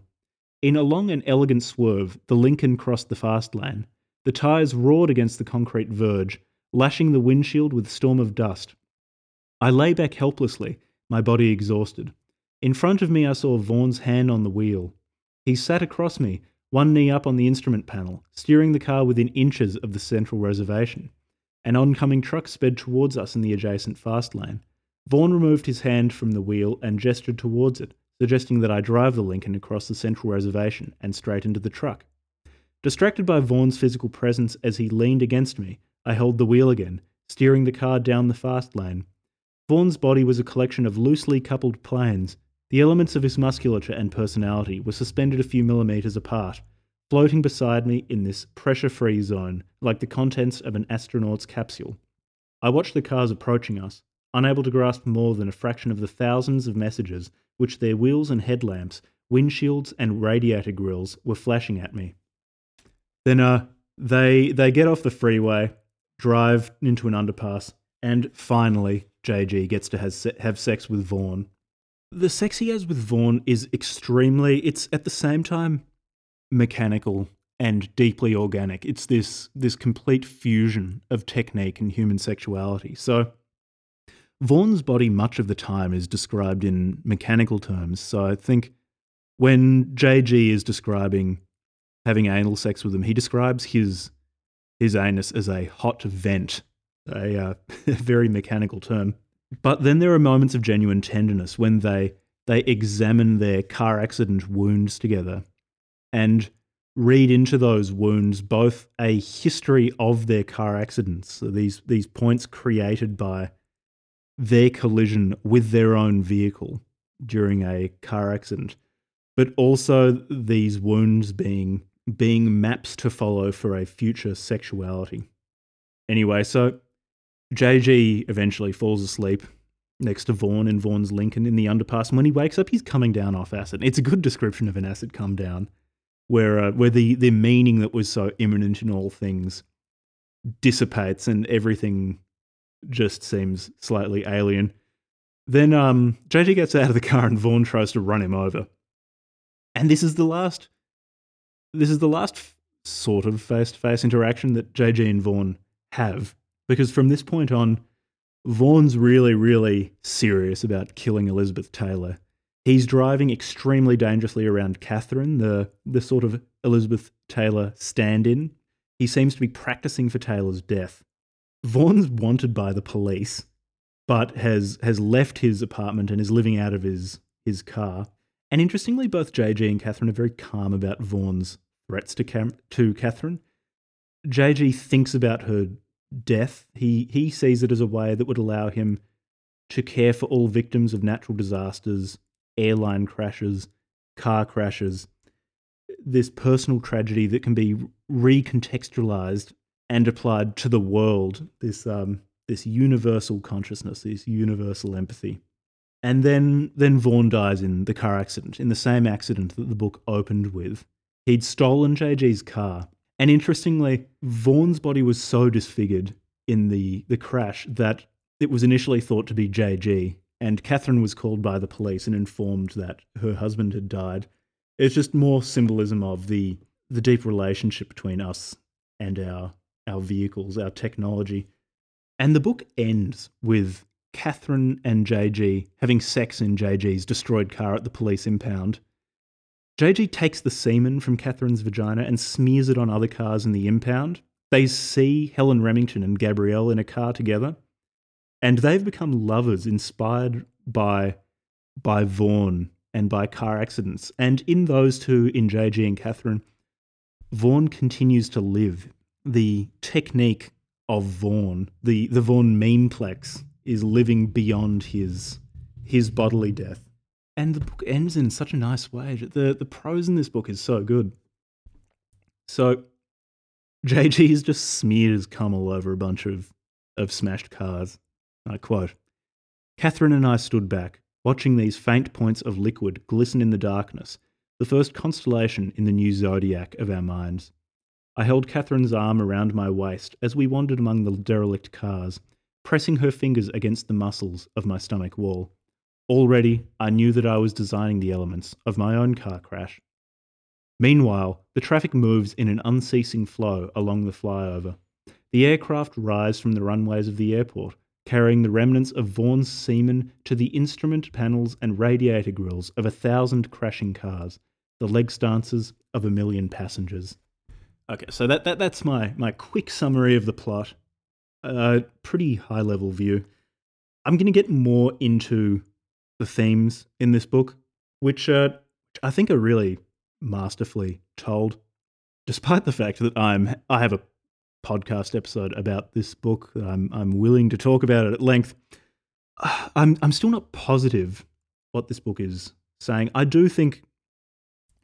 In a long and elegant swerve, the Lincoln crossed the fast lane. The tyres roared against the concrete verge, lashing the windshield with a storm of dust. I lay back helplessly, my body exhausted. In front of me, I saw Vaughan's hand on the wheel. He sat across me, one knee up on the instrument panel, steering the car within inches of the central reservation. An oncoming truck sped towards us in the adjacent fast lane. Vaughan removed his hand from the wheel and gestured towards it, suggesting that I drive the Lincoln across the central reservation and straight into the truck. Distracted by Vaughan's physical presence as he leaned against me, I held the wheel again, steering the car down the fast lane. Vaughan's body was a collection of loosely coupled planes. The elements of his musculature and personality were suspended a few millimeters apart, floating beside me in this pressure free zone, like the contents of an astronaut's capsule. I watched the cars approaching us, unable to grasp more than a fraction of the thousands of messages which their wheels and headlamps, windshields, and radiator grills were flashing at me. Then uh, they they get off the freeway, drive into an underpass, and finally JG gets to has, have sex with Vaughan. The sex he has with Vaughan is extremely. It's at the same time mechanical and deeply organic. It's this this complete fusion of technique and human sexuality. So Vaughan's body much of the time is described in mechanical terms. So I think when JG is describing having anal sex with him, he describes his his anus as a hot vent, a uh, [laughs] very mechanical term. But then there are moments of genuine tenderness when they they examine their car accident wounds together and read into those wounds both a history of their car accidents, so these these points created by their collision with their own vehicle during a car accident, but also these wounds being being maps to follow for a future sexuality. Anyway, so JG eventually falls asleep next to Vaughan in Vaughan's Lincoln in the underpass. And when he wakes up, he's coming down off acid. It's a good description of an acid come down, where uh, where the the meaning that was so imminent in all things dissipates and everything just seems slightly alien. Then um, JG gets out of the car and Vaughan tries to run him over. And this is the last. This is the last sort of face-to-face interaction that JG and Vaughan have, because from this point on, Vaughan's really, really serious about killing Elizabeth Taylor. He's driving extremely dangerously around Catherine, the the sort of Elizabeth Taylor stand-in. He seems to be practicing for Taylor's death. Vaughan's wanted by the police, but has has left his apartment and is living out of his his car. And interestingly, both JG and Catherine are very calm about Vaughan's threats to Cam- to Catherine. JG thinks about her death. He he sees it as a way that would allow him to care for all victims of natural disasters, airline crashes, car crashes, this personal tragedy that can be recontextualized and applied to the world this um, this universal consciousness, this universal empathy. And then then Vaughan dies in the car accident, in the same accident that the book opened with. He'd stolen JG's car. And interestingly, Vaughan's body was so disfigured in the, the crash that it was initially thought to be JG. And Catherine was called by the police and informed that her husband had died. It's just more symbolism of the the deep relationship between us and our our vehicles, our technology. And the book ends with Catherine and JG having sex in JG's destroyed car at the police impound. JG takes the semen from Catherine's vagina and smears it on other cars in the impound. They see Helen Remington and Gabrielle in a car together, and they've become lovers inspired by, by Vaughan and by car accidents. And in those two, in JG and Catherine, Vaughan continues to live the technique of Vaughan, the the Vaughan memeplex, is living beyond his his bodily death. And the book ends in such a nice way. The the prose in this book is so good. So JG has just smeared his cum all over a bunch of, of smashed cars. I quote Catherine and I stood back, watching these faint points of liquid glisten in the darkness, the first constellation in the new zodiac of our minds. I held Catherine's arm around my waist as we wandered among the derelict cars, pressing her fingers against the muscles of my stomach wall. Already, I knew that I was designing the elements of my own car crash. Meanwhile, the traffic moves in an unceasing flow along the flyover. The aircraft rise from the runways of the airport, carrying the remnants of Vaughan's semen to the instrument panels and radiator grills of a thousand crashing cars, the leg stances of a million passengers. Okay, so that, that that's my, my quick summary of the plot. A uh, pretty high level view. I'm going to get more into the themes in this book, which uh, I think are really masterfully told. Despite the fact that I'm I have a podcast episode about this book I'm I'm willing to talk about it at length, [sighs] I'm I'm still not positive what this book is saying. I do think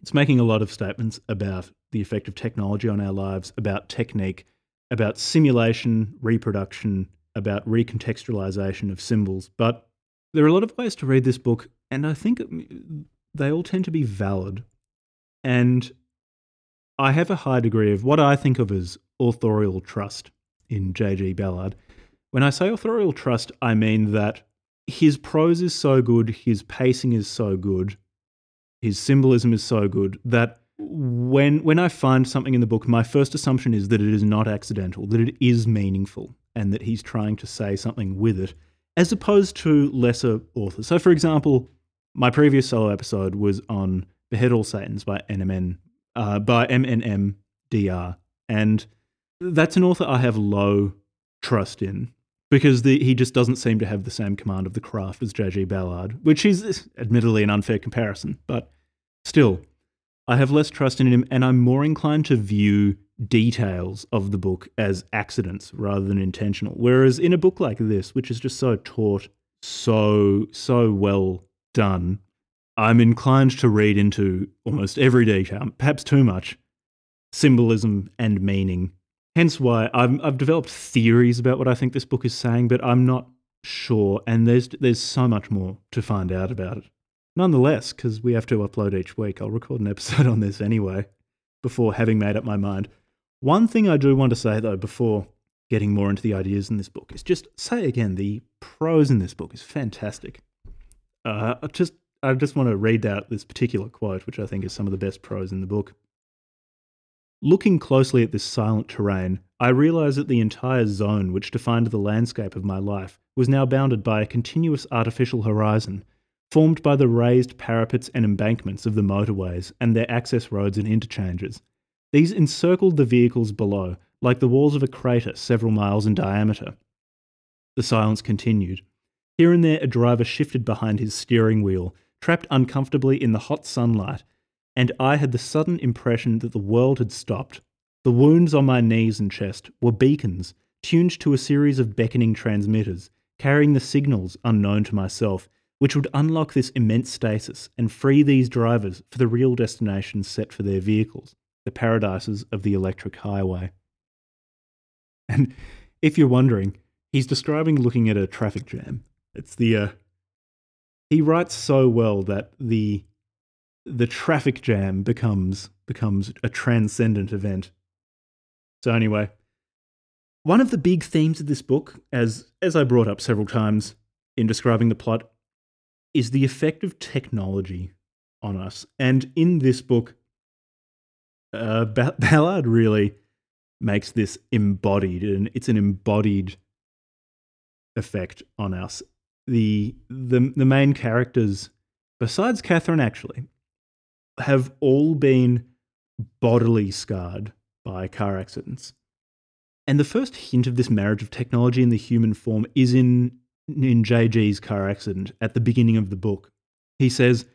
it's making a lot of statements about the effect of technology on our lives, about technique, about simulation, reproduction, about recontextualization of symbols. But there are a lot of ways to read this book, and I think they all tend to be valid. And I have a high degree of what I think of as authorial trust in J.G. Ballard. When I say authorial trust, I mean that his prose is so good, his pacing is so good, his symbolism is so good that when when I find something in the book, my first assumption is that it is not accidental, that it is meaningful, and that he's trying to say something with it, as opposed to lesser authors. So, for example, my previous solo episode was on Behead All Satans by NMN uh, by MNMDR, and that's an author I have low trust in because the, he just doesn't seem to have the same command of the craft as J.G. Ballard, which is admittedly an unfair comparison, but still, I have less trust in him, and I'm more inclined to view details of the book as accidents rather than intentional. Whereas in a book like this, which is just so taut, so so well done, I'm inclined to read into almost every detail, perhaps too much, symbolism and meaning. Hence why I've, I've developed theories about what I think this book is saying, but I'm not sure, and there's there's so much more to find out about it. Nonetheless, because we have to upload each week, I'll record an episode [laughs] on this anyway, before having made up my mind. One thing I do want to say, though, before getting more into the ideas in this book, is just say again the prose in this book is fantastic. Uh, I just I just want to read out this particular quote, which I think is some of the best prose in the book. Looking closely at this silent terrain, I realized that the entire zone which defined the landscape of my life was now bounded by a continuous artificial horizon formed by the raised parapets and embankments of the motorways and their access roads and interchanges. These encircled the vehicles below, like the walls of a crater several miles in diameter. The silence continued. Here and there, a driver shifted behind his steering wheel, trapped uncomfortably in the hot sunlight, and I had the sudden impression that the world had stopped. The wounds on my knees and chest were beacons, tuned to a series of beckoning transmitters, carrying the signals unknown to myself which would unlock this immense stasis and free these drivers for the real destinations set for their vehicles, the paradises of the electric highway. And if you're wondering, he's describing looking at a traffic jam. It's the uh, he writes so well that the the traffic jam becomes becomes a transcendent event. So anyway, one of the big themes of this book, as as I brought up several times in describing the plot, is the effect of technology on us. And in this book, uh, Ballard really makes this embodied, and it's an embodied effect on us. The the the main characters, besides Catherine, actually, have all been bodily scarred by car accidents. And the first hint of this marriage of technology and the human form is in in JG's car accident at the beginning of the book. He says,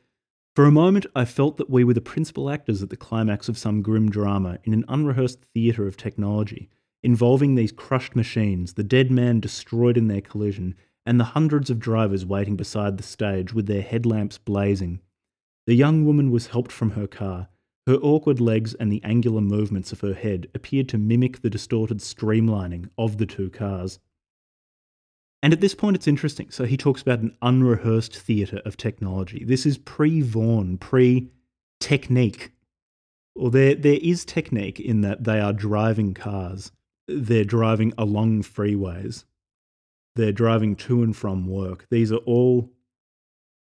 For a moment, I felt that we were the principal actors at the climax of some grim drama in an unrehearsed theatre of technology, involving these crushed machines, the dead man destroyed in their collision, and the hundreds of drivers waiting beside the stage with their headlamps blazing. The young woman was helped from her car. Her awkward legs and the angular movements of her head appeared to mimic the distorted streamlining of the two cars. And at this point, it's interesting. So he talks about an unrehearsed theatre of technology. This is pre Vaughan, pre technique. Well, there, there is technique in that they are driving cars, they're driving along freeways, they're driving to and from work. These are all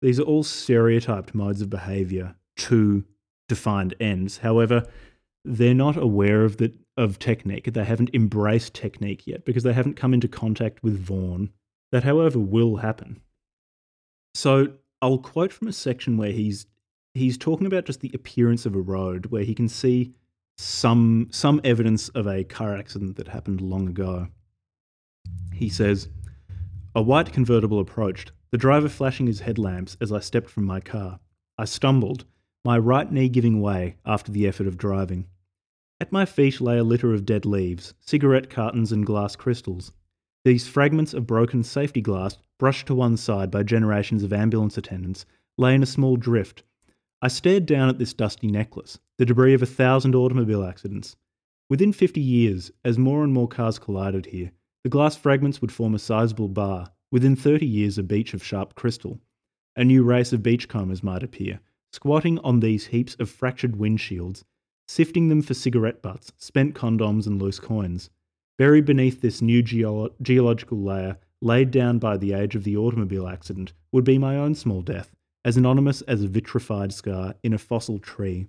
these are all stereotyped modes of behavior to defined ends. However, they're not aware of the of technique. They haven't embraced technique yet because they haven't come into contact with Vaughan that, however, will happen. So I'll quote from a section where he's he's talking about just the appearance of a road, where he can see some some evidence of a car accident that happened long ago. He says, "A white convertible approached, the driver flashing his headlamps as I stepped from my car. I stumbled, my right knee giving way after the effort of driving. At my feet lay a litter of dead leaves, cigarette cartons, and glass crystals. These fragments of broken safety glass, brushed to one side by generations of ambulance attendants, lay in a small drift. I stared down at this dusty necklace, the debris of a thousand automobile accidents. Within 50 years, as more and more cars collided here, the glass fragments would form a sizable bar. Within 30 years, a beach of sharp crystal. A new race of beachcombers might appear, squatting on these heaps of fractured windshields, sifting them for cigarette butts, spent condoms, and loose coins. Buried beneath this new geolo- geological layer, laid down by the age of the automobile accident, would be my own small death, as anonymous as a vitrified scar in a fossil tree.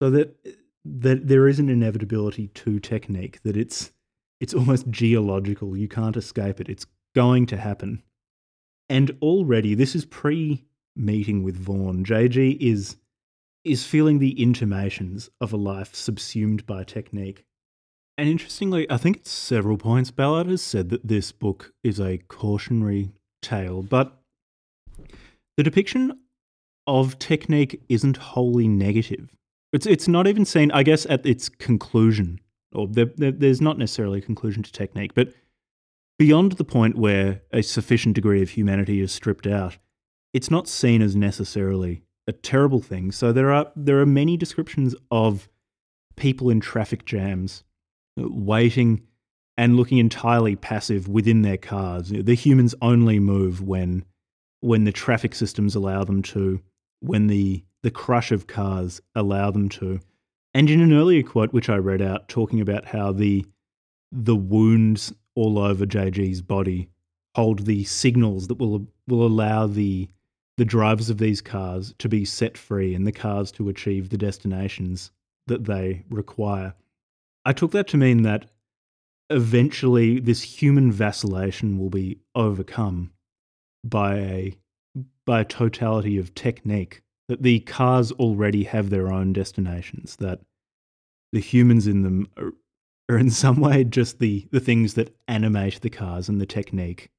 So that, that there is an inevitability to technique, that it's, it's almost geological. You can't escape it. It's going to happen. And already, this is pre meeting with Vaughan. JG is is feeling the intimations of a life subsumed by technique. And interestingly, I think at several points Ballard has said that this book is a cautionary tale, but the depiction of technique isn't wholly negative. It's it's not even seen, I guess, at its conclusion, or there, there, there's not necessarily a conclusion to technique, but beyond the point where a sufficient degree of humanity is stripped out, it's not seen as necessarily a terrible thing. So there are there are many descriptions of people in traffic jams uh, waiting and looking entirely passive within their cars. The humans only move when when the traffic systems allow them to, when the the crush of cars allow them to. And in an earlier quote which I read out talking about how the the wounds all over JG's body hold the signals that will will allow the the drivers of these cars to be set free and the cars to achieve the destinations that they require. I took that to mean that eventually this human vacillation will be overcome by a by a totality of technique that the cars already have their own destinations that the humans in them are, are in some way just the the things that animate the cars and the technique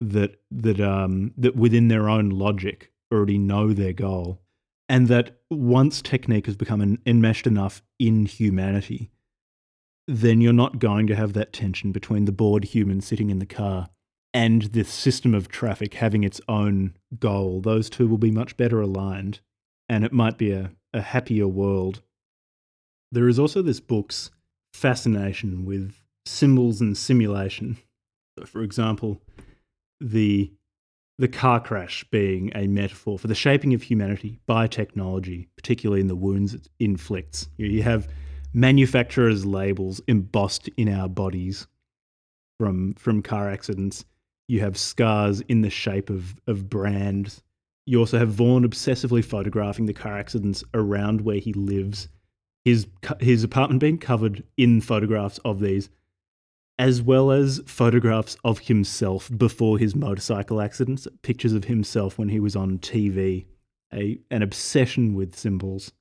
that that um that within their own logic already know their goal and that once technique has become en- enmeshed enough in humanity then you're not going to have that tension between the bored human sitting in the car and the system of traffic having its own goal. Those two will be much better aligned and it might be a, a happier world. There is also this book's fascination with symbols and simulation. For example the the car crash being a metaphor for the shaping of humanity by technology, particularly in the wounds it inflicts. You have manufacturers' labels embossed in our bodies from from car accidents. You have scars in the shape of of brands. You also have Vaughan obsessively photographing the car accidents around where he lives. His his apartment being covered in photographs of these as well as photographs of himself before his motorcycle accidents, pictures of himself when he was on TV, a, an obsession with symbols.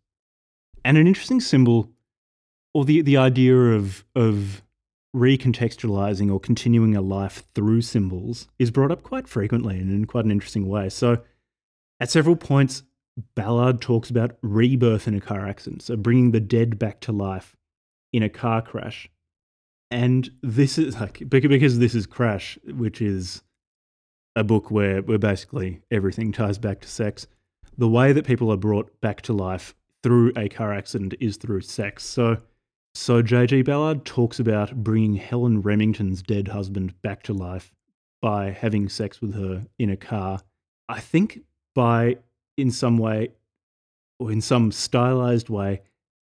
And an interesting symbol, or the, the idea of, of recontextualizing or continuing a life through symbols, is brought up quite frequently and in quite an interesting way. So, at several points, Ballard talks about rebirth in a car accident, so bringing the dead back to life in a car crash and this is like because this is Crash, which is a book where where basically everything ties back to sex. The way that people are brought back to life through a car accident is through sex. So so J.G. Ballard talks about bringing Helen Remington's dead husband back to life by having sex with her in a car. I think by in some way or in some stylized way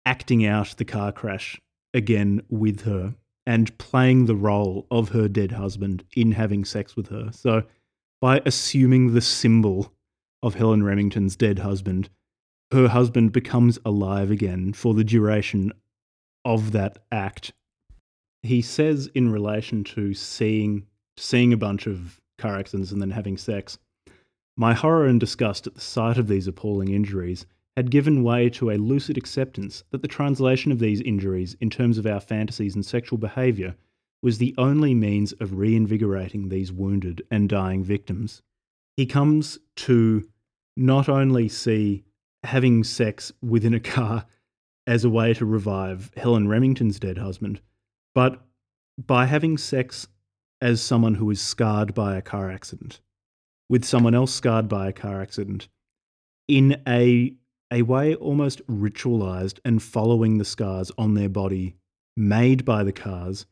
acting out the car crash again with her and playing the role of her dead husband in having sex with her. So, by assuming the symbol of Helen Remington's dead husband, her husband becomes alive again for the duration of that act. He says, in relation to seeing seeing a bunch of car accidents and then having sex. My horror and disgust at the sight of these appalling injuries had given way to a lucid acceptance that the translation of these injuries in terms of our fantasies and sexual behaviour was the only means of reinvigorating these wounded and dying victims. He comes to not only see having sex within a car as a way to revive Helen Remington's dead husband, but by having sex as someone who is scarred by a car accident, with someone else scarred by a car accident, in a a way almost ritualized and following the scars on their body made by the cars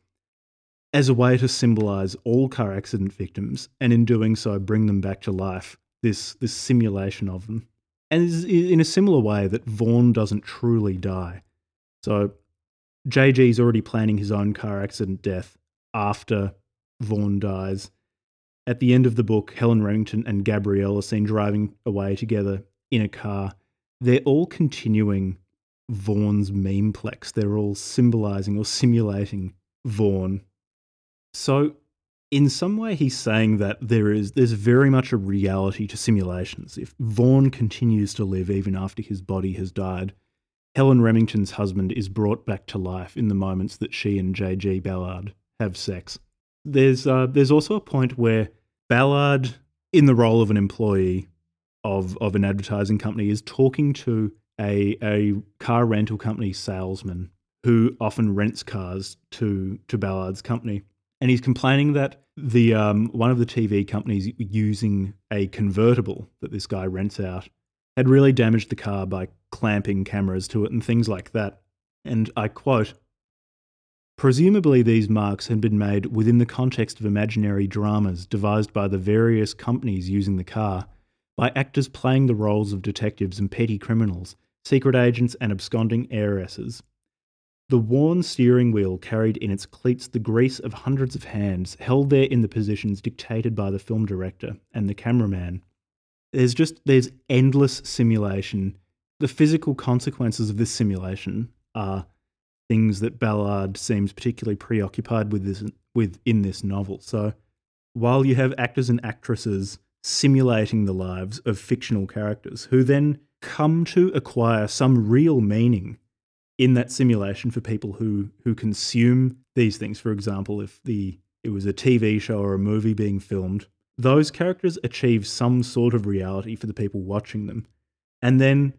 as a way to symbolize all car accident victims and in doing so bring them back to life this this simulation of them. And in a similar way that Vaughan doesn't truly die. So JG's already planning his own car accident death after Vaughan dies. At the end of the book Helen Remington and Gabrielle are seen driving away together in a car they're all continuing Vaughan's memeplex. They're all symbolizing or simulating Vaughan. So, in some way, he's saying that there is there's very much a reality to simulations. If Vaughan continues to live even after his body has died, Helen Remington's husband is brought back to life in the moments that she and J.G. Ballard have sex. There's uh, there's also a point where Ballard, in the role of an employee, of of an advertising company is talking to a a car rental company salesman who often rents cars to to Ballard's company, and he's complaining that the um, one of the TV companies using a convertible that this guy rents out had really damaged the car by clamping cameras to it and things like that. And I quote. Presumably, these marks had been made within the context of imaginary dramas devised by the various companies using the car, by actors playing the roles of detectives and petty criminals, secret agents, and absconding heiresses. The worn steering wheel carried in its cleats the grease of hundreds of hands, held there in the positions dictated by the film director and the cameraman. There's just there's endless simulation. The physical consequences of this simulation are things that Ballard seems particularly preoccupied with this with in this novel. So while you have actors and actresses simulating the lives of fictional characters who then come to acquire some real meaning in that simulation for people who who consume these things. For example if the it was a TV show or a movie being filmed those characters achieve some sort of reality for the people watching them. And then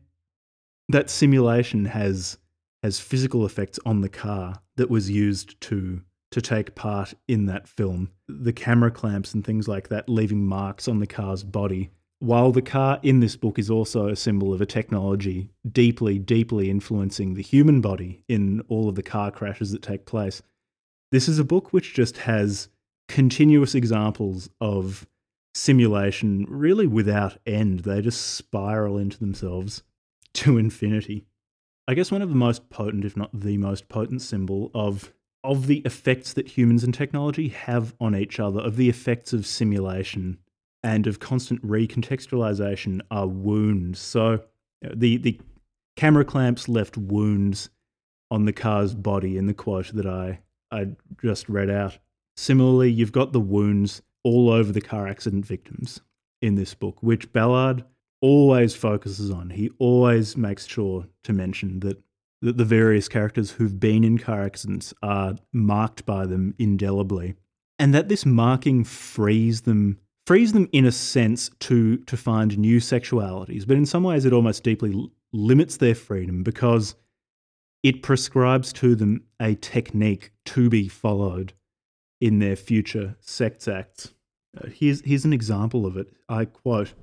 that simulation has has physical effects on the car that was used to to take part in that film. The camera clamps and things like that leaving marks on the car's body. While the car in this book is also a symbol of a technology deeply, deeply influencing the human body in all of the car crashes that take place, this is a book which just has continuous examples of simulation really without end. They just spiral into themselves to infinity. I guess one of the most potent, if not the most potent symbol of of the effects that humans and technology have on each other, of the effects of simulation and of constant recontextualization are wounds. So the the camera clamps left wounds on the car's body in the quote that I I just read out. Similarly, you've got the wounds all over the car accident victims in this book, which Ballard always focuses on. He always makes sure to mention that that the various characters who've been in car accidents are marked by them indelibly, and that this marking frees them frees them in a sense to to find new sexualities, but in some ways it almost deeply limits their freedom because it prescribes to them a technique to be followed in their future sex acts. Uh, here's, here's an example of it. I quote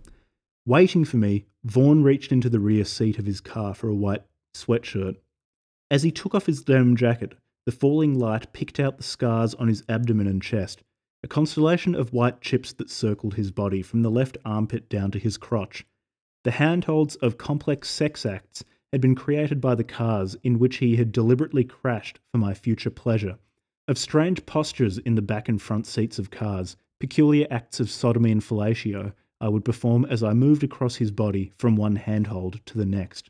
Waiting for me, Vaughan reached into the rear seat of his car for a white sweatshirt. As he took off his denim jacket, the falling light picked out the scars on his abdomen and chest, a constellation of white chips that circled his body from the left armpit down to his crotch. The handholds of complex sex acts had been created by the cars in which he had deliberately crashed for my future pleasure, of strange postures in the back and front seats of cars, peculiar acts of sodomy and fellatio I would perform as I moved across his body from one handhold to the next.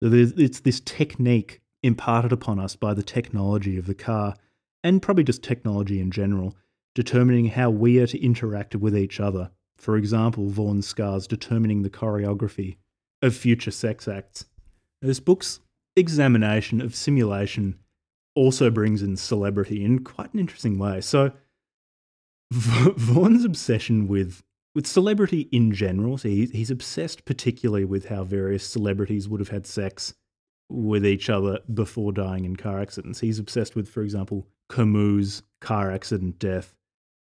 It's this technique imparted upon us by the technology of the car, and probably just technology in general, determining how we are to interact with each other. For example, Vaughan's scars determining the choreography of future sex acts. This book's examination of simulation also brings in celebrity in quite an interesting way. So, Vaughan's obsession with with celebrity in general, so he's, he's obsessed particularly with how various celebrities would have had sex with each other before dying in car accidents. He's obsessed with, for example, Camus' car accident death,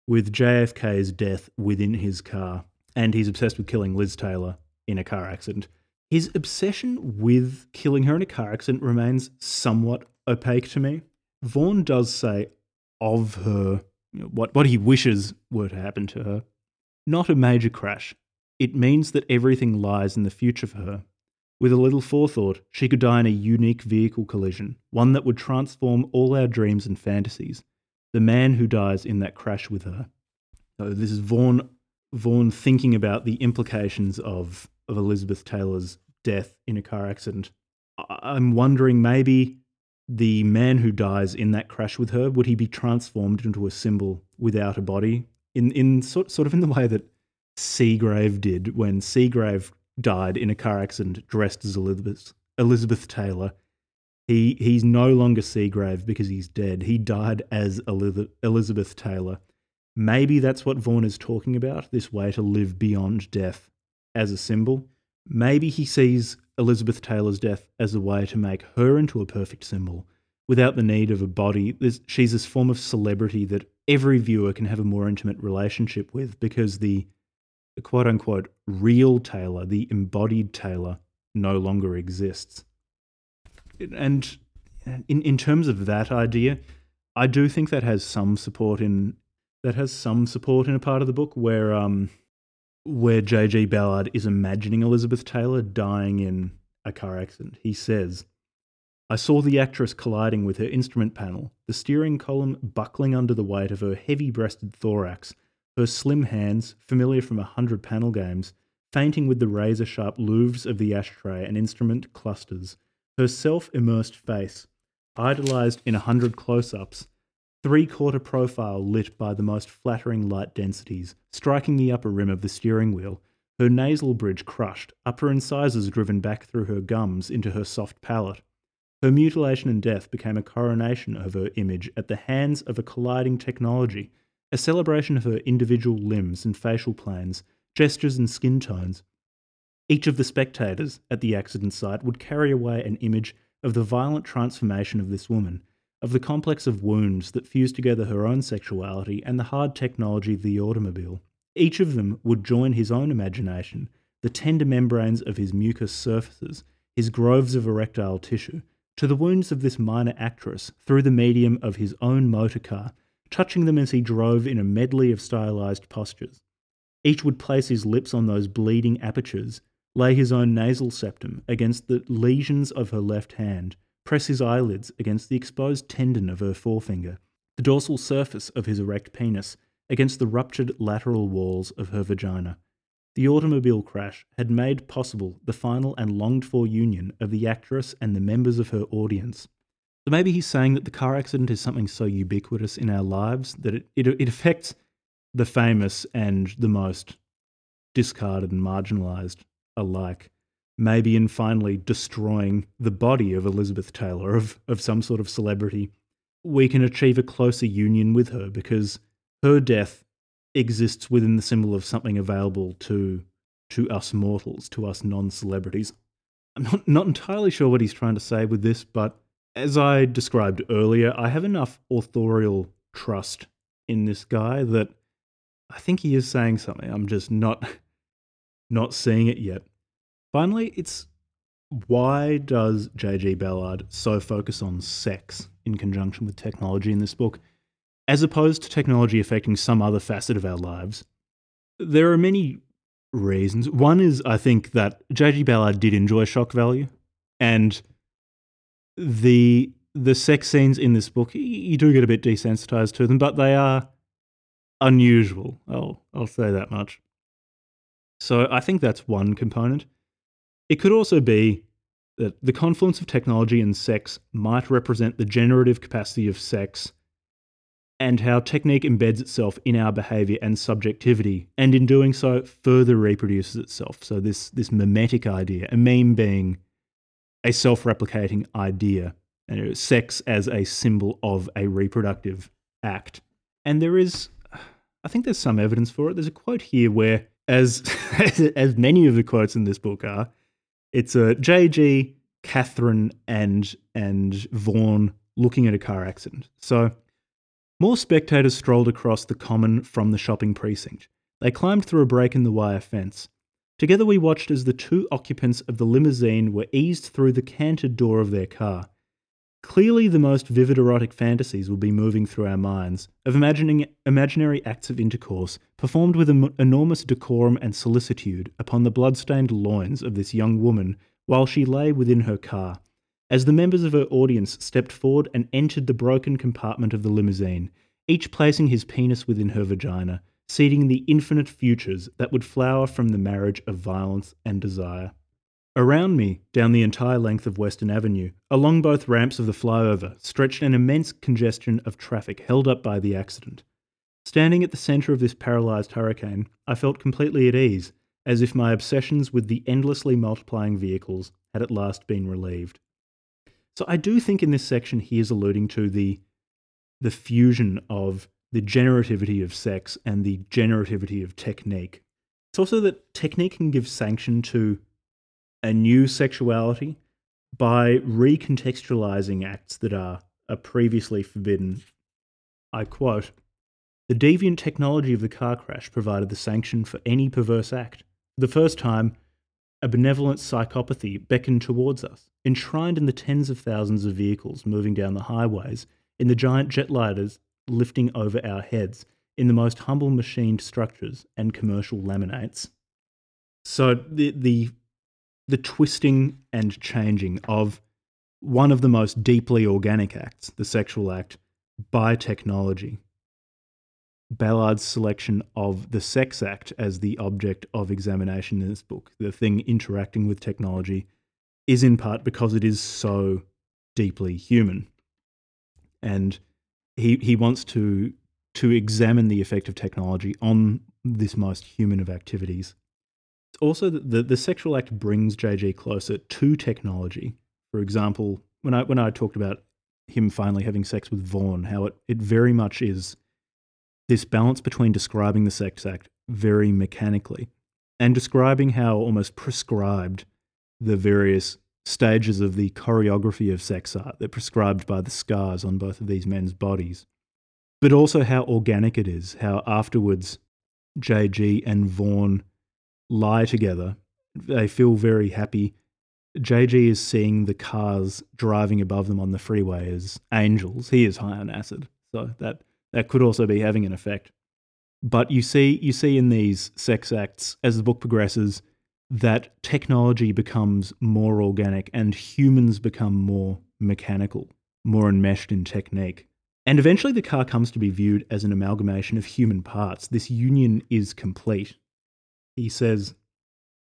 with JFK's death within his car, and he's obsessed with killing Liz Taylor in a car accident. His obsession with killing her in a car accident remains somewhat opaque to me. Vaughan does say of her you know, what, what he wishes were to happen to her. Not a major crash. It means that everything lies in the future for her. With a little forethought, she could die in a unique vehicle collision, one that would transform all our dreams and fantasies. The man who dies in that crash with her. So this is Vaughan, Vaughan thinking about the implications of, of Elizabeth Taylor's death in a car accident. I'm wondering maybe the man who dies in that crash with her would he be transformed into a symbol without a body in in sort sort of in the way that Seagrave did when Seagrave died in a car accident dressed as Elizabeth Elizabeth Taylor. He he's no longer Seagrave because he's dead. He died as Elizabeth Taylor. Maybe that's what Vaughan is talking about, this way to live beyond death as a symbol. Maybe he sees Elizabeth Taylor's death as a way to make her into a perfect symbol without the need of a body. She's this form of celebrity that every viewer can have a more intimate relationship with because the, the quote unquote real Taylor, the embodied Taylor, no longer exists. And in, in terms of that idea, I do think that has some support in that has some support in a part of the book where um, where J.G. Ballard is imagining Elizabeth Taylor dying in a car accident. He says, I saw the actress colliding with her instrument panel, the steering column buckling under the weight of her heavy breasted thorax, her slim hands, familiar from a hundred panel games, fainting with the razor sharp louvres of the ashtray and instrument clusters, her self immersed face, idolized in a hundred close ups, three quarter profile lit by the most flattering light densities, striking the upper rim of the steering wheel, her nasal bridge crushed, upper incisors driven back through her gums into her soft palate. Her mutilation and death became a coronation of her image at the hands of a colliding technology, a celebration of her individual limbs and facial planes, gestures and skin tones. Each of the spectators at the accident site would carry away an image of the violent transformation of this woman, of the complex of wounds that fused together her own sexuality and the hard technology of the automobile. Each of them would join his own imagination, the tender membranes of his mucous surfaces, his groves of erectile tissue, to the wounds of this minor actress through the medium of his own motor car, touching them as he drove in a medley of stylized postures. Each would place his lips on those bleeding apertures, lay his own nasal septum against the lesions of her left hand, press his eyelids against the exposed tendon of her forefinger, the dorsal surface of his erect penis against the ruptured lateral walls of her vagina. The automobile crash had made possible the final and longed for union of the actress and the members of her audience. So maybe he's saying that the car accident is something so ubiquitous in our lives that it, it, it affects the famous and the most discarded and marginalized alike maybe in finally destroying the body of Elizabeth Taylor, of, of some sort of celebrity, we can achieve a closer union with her because her death exists within the symbol of something available to to us mortals, to us non-celebrities. I'm not, not entirely sure what he's trying to say with this, but as I described earlier, I have enough authorial trust in this guy that I think he is saying something. I'm just not [laughs] not seeing it yet. Finally, it's why does J.G. Ballard so focus on sex in conjunction with technology in this book, as opposed to technology affecting some other facet of our lives? There are many reasons. One is, I think, that J.G. Ballard did enjoy shock value, and the the sex scenes in this book, you do get a bit desensitized to them, but they are unusual. I'll I'll say that much. So I think that's one component. It could also be that the confluence of technology and sex might represent the generative capacity of sex and how technique embeds itself in our behavior and subjectivity, and in doing so, further reproduces itself. So, this, this mimetic idea, a meme being a self replicating idea, and sex as a symbol of a reproductive act. And there is, I think there's some evidence for it. There's a quote here where, as, [laughs] as many of the quotes in this book are, it's a JG, Catherine, and, and Vaughan looking at a car accident. So, more spectators strolled across the common from the shopping precinct. They climbed through a break in the wire fence. Together, we watched as the two occupants of the limousine were eased through the canted door of their car. Clearly, the most vivid erotic fantasies will be moving through our minds of imagining imaginary acts of intercourse performed with enormous decorum and solicitude upon the blood-stained loins of this young woman while she lay within her car, as the members of her audience stepped forward and entered the broken compartment of the limousine, each placing his penis within her vagina, seeding the infinite futures that would flower from the marriage of violence and desire. Around me, down the entire length of Western Avenue, along both ramps of the flyover, stretched an immense congestion of traffic held up by the accident. Standing at the centre of this paralysed hurricane, I felt completely at ease, as if my obsessions with the endlessly multiplying vehicles had at last been relieved. So I do think in this section he is alluding to the the fusion of the generativity of sex and the generativity of technique. It's also that technique can give sanction to a new sexuality by recontextualizing acts that are, are previously forbidden. I quote The deviant technology of the car crash provided the sanction for any perverse act. For the first time, a benevolent psychopathy beckoned towards us, enshrined in the tens of thousands of vehicles moving down the highways, in the giant jet lighters lifting over our heads, in the most humble machined structures and commercial laminates. So the the the twisting and changing of one of the most deeply organic acts, the sexual act, by technology, Ballard's selection of the sex act as the object of examination in this book, the thing interacting with technology, is in part because it is so deeply human. And he, he wants to, to examine the effect of technology on this most human of activities. Also, the, the sexual act brings JG closer to technology. For example, when I, when I talked about him finally having sex with Vaughan, how it, it very much is this balance between describing the sex act very mechanically and describing how almost prescribed the various stages of the choreography of sex art that prescribed by the scars on both of these men's bodies, but also how organic it is, how afterwards JG and Vaughan lie together. They feel very happy. JG is seeing the cars driving above them on the freeway as angels. He is high on acid, so that that could also be having an effect. But you see, you see in these sex acts as the book progresses that technology becomes more organic and humans become more mechanical, more enmeshed in technique. And eventually, the car comes to be viewed as an amalgamation of human parts. This union is complete. He says,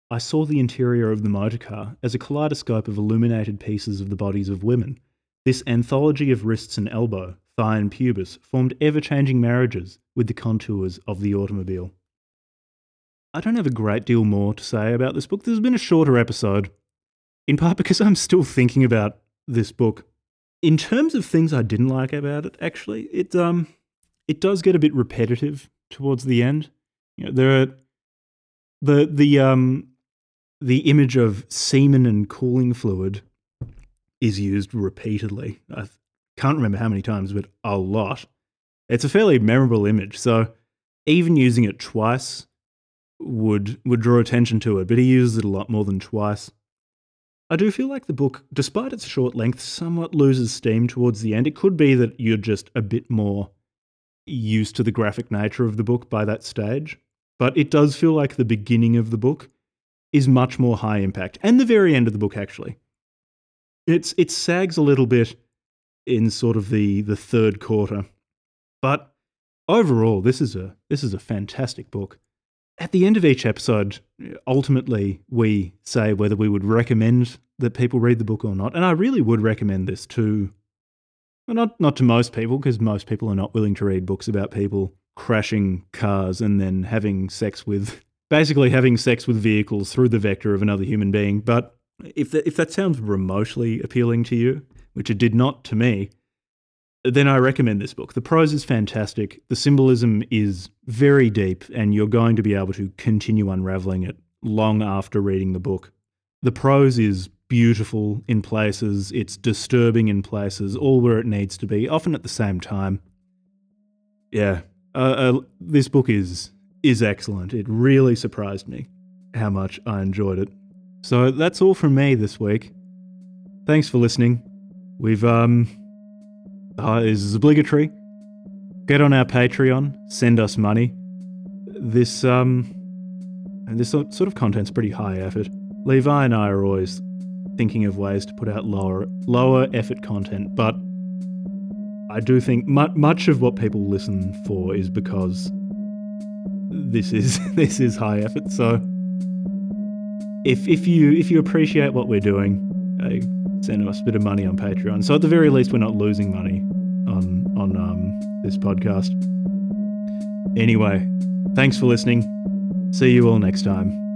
I saw the interior of the motor car as a kaleidoscope of illuminated pieces of the bodies of women. This anthology of wrists and elbow, thigh and pubis formed ever changing marriages with the contours of the automobile. I don't have a great deal more to say about this book. This has been a shorter episode, in part because I'm still thinking about this book. In terms of things I didn't like about it, actually, it um it does get a bit repetitive towards the end. You know, there are the the um the image of semen and cooling fluid is used repeatedly. I can't remember how many times, but a lot. It's a fairly memorable image, so even using it twice would would draw attention to it, but he uses it a lot more than twice. I do feel like the book, despite its short length, somewhat loses steam towards the end. It could be that you're just a bit more used to the graphic nature of the book by that stage, but it does feel like the beginning of the book is much more high impact, and the very end of the book actually. It's it sags a little bit in sort of the the third quarter. But overall, this is a this is a fantastic book. At the end of each episode, ultimately we say whether we would recommend that people read the book or not, and I really would recommend this to well, not not to most people because most people are not willing to read books about people crashing cars and then having sex with basically having sex with vehicles through the vector of another human being. But if that, if that sounds remotely appealing to you, which it did not to me, then I recommend this book. The prose is fantastic. The symbolism is very deep, and you're going to be able to continue unraveling it long after reading the book. The prose is beautiful in places, it's disturbing in places, all where it needs to be, often at the same time. Yeah, uh, uh, this book is is excellent. It really surprised me how much I enjoyed it. So that's all from me this week. Thanks for listening. We've um, uh, is obligatory. Get on our Patreon. Send us money. This um, and this sort of content's pretty high effort. Levi and I are always thinking of ways to put out lower lower effort content, but I do think mu- much of what people listen for is because this is [laughs] this is high effort. So if if you if you appreciate what we're doing, uh, send us a bit of money on Patreon. So at the very least, we're not losing money on on um, this podcast. Anyway, thanks for listening. See you all next time.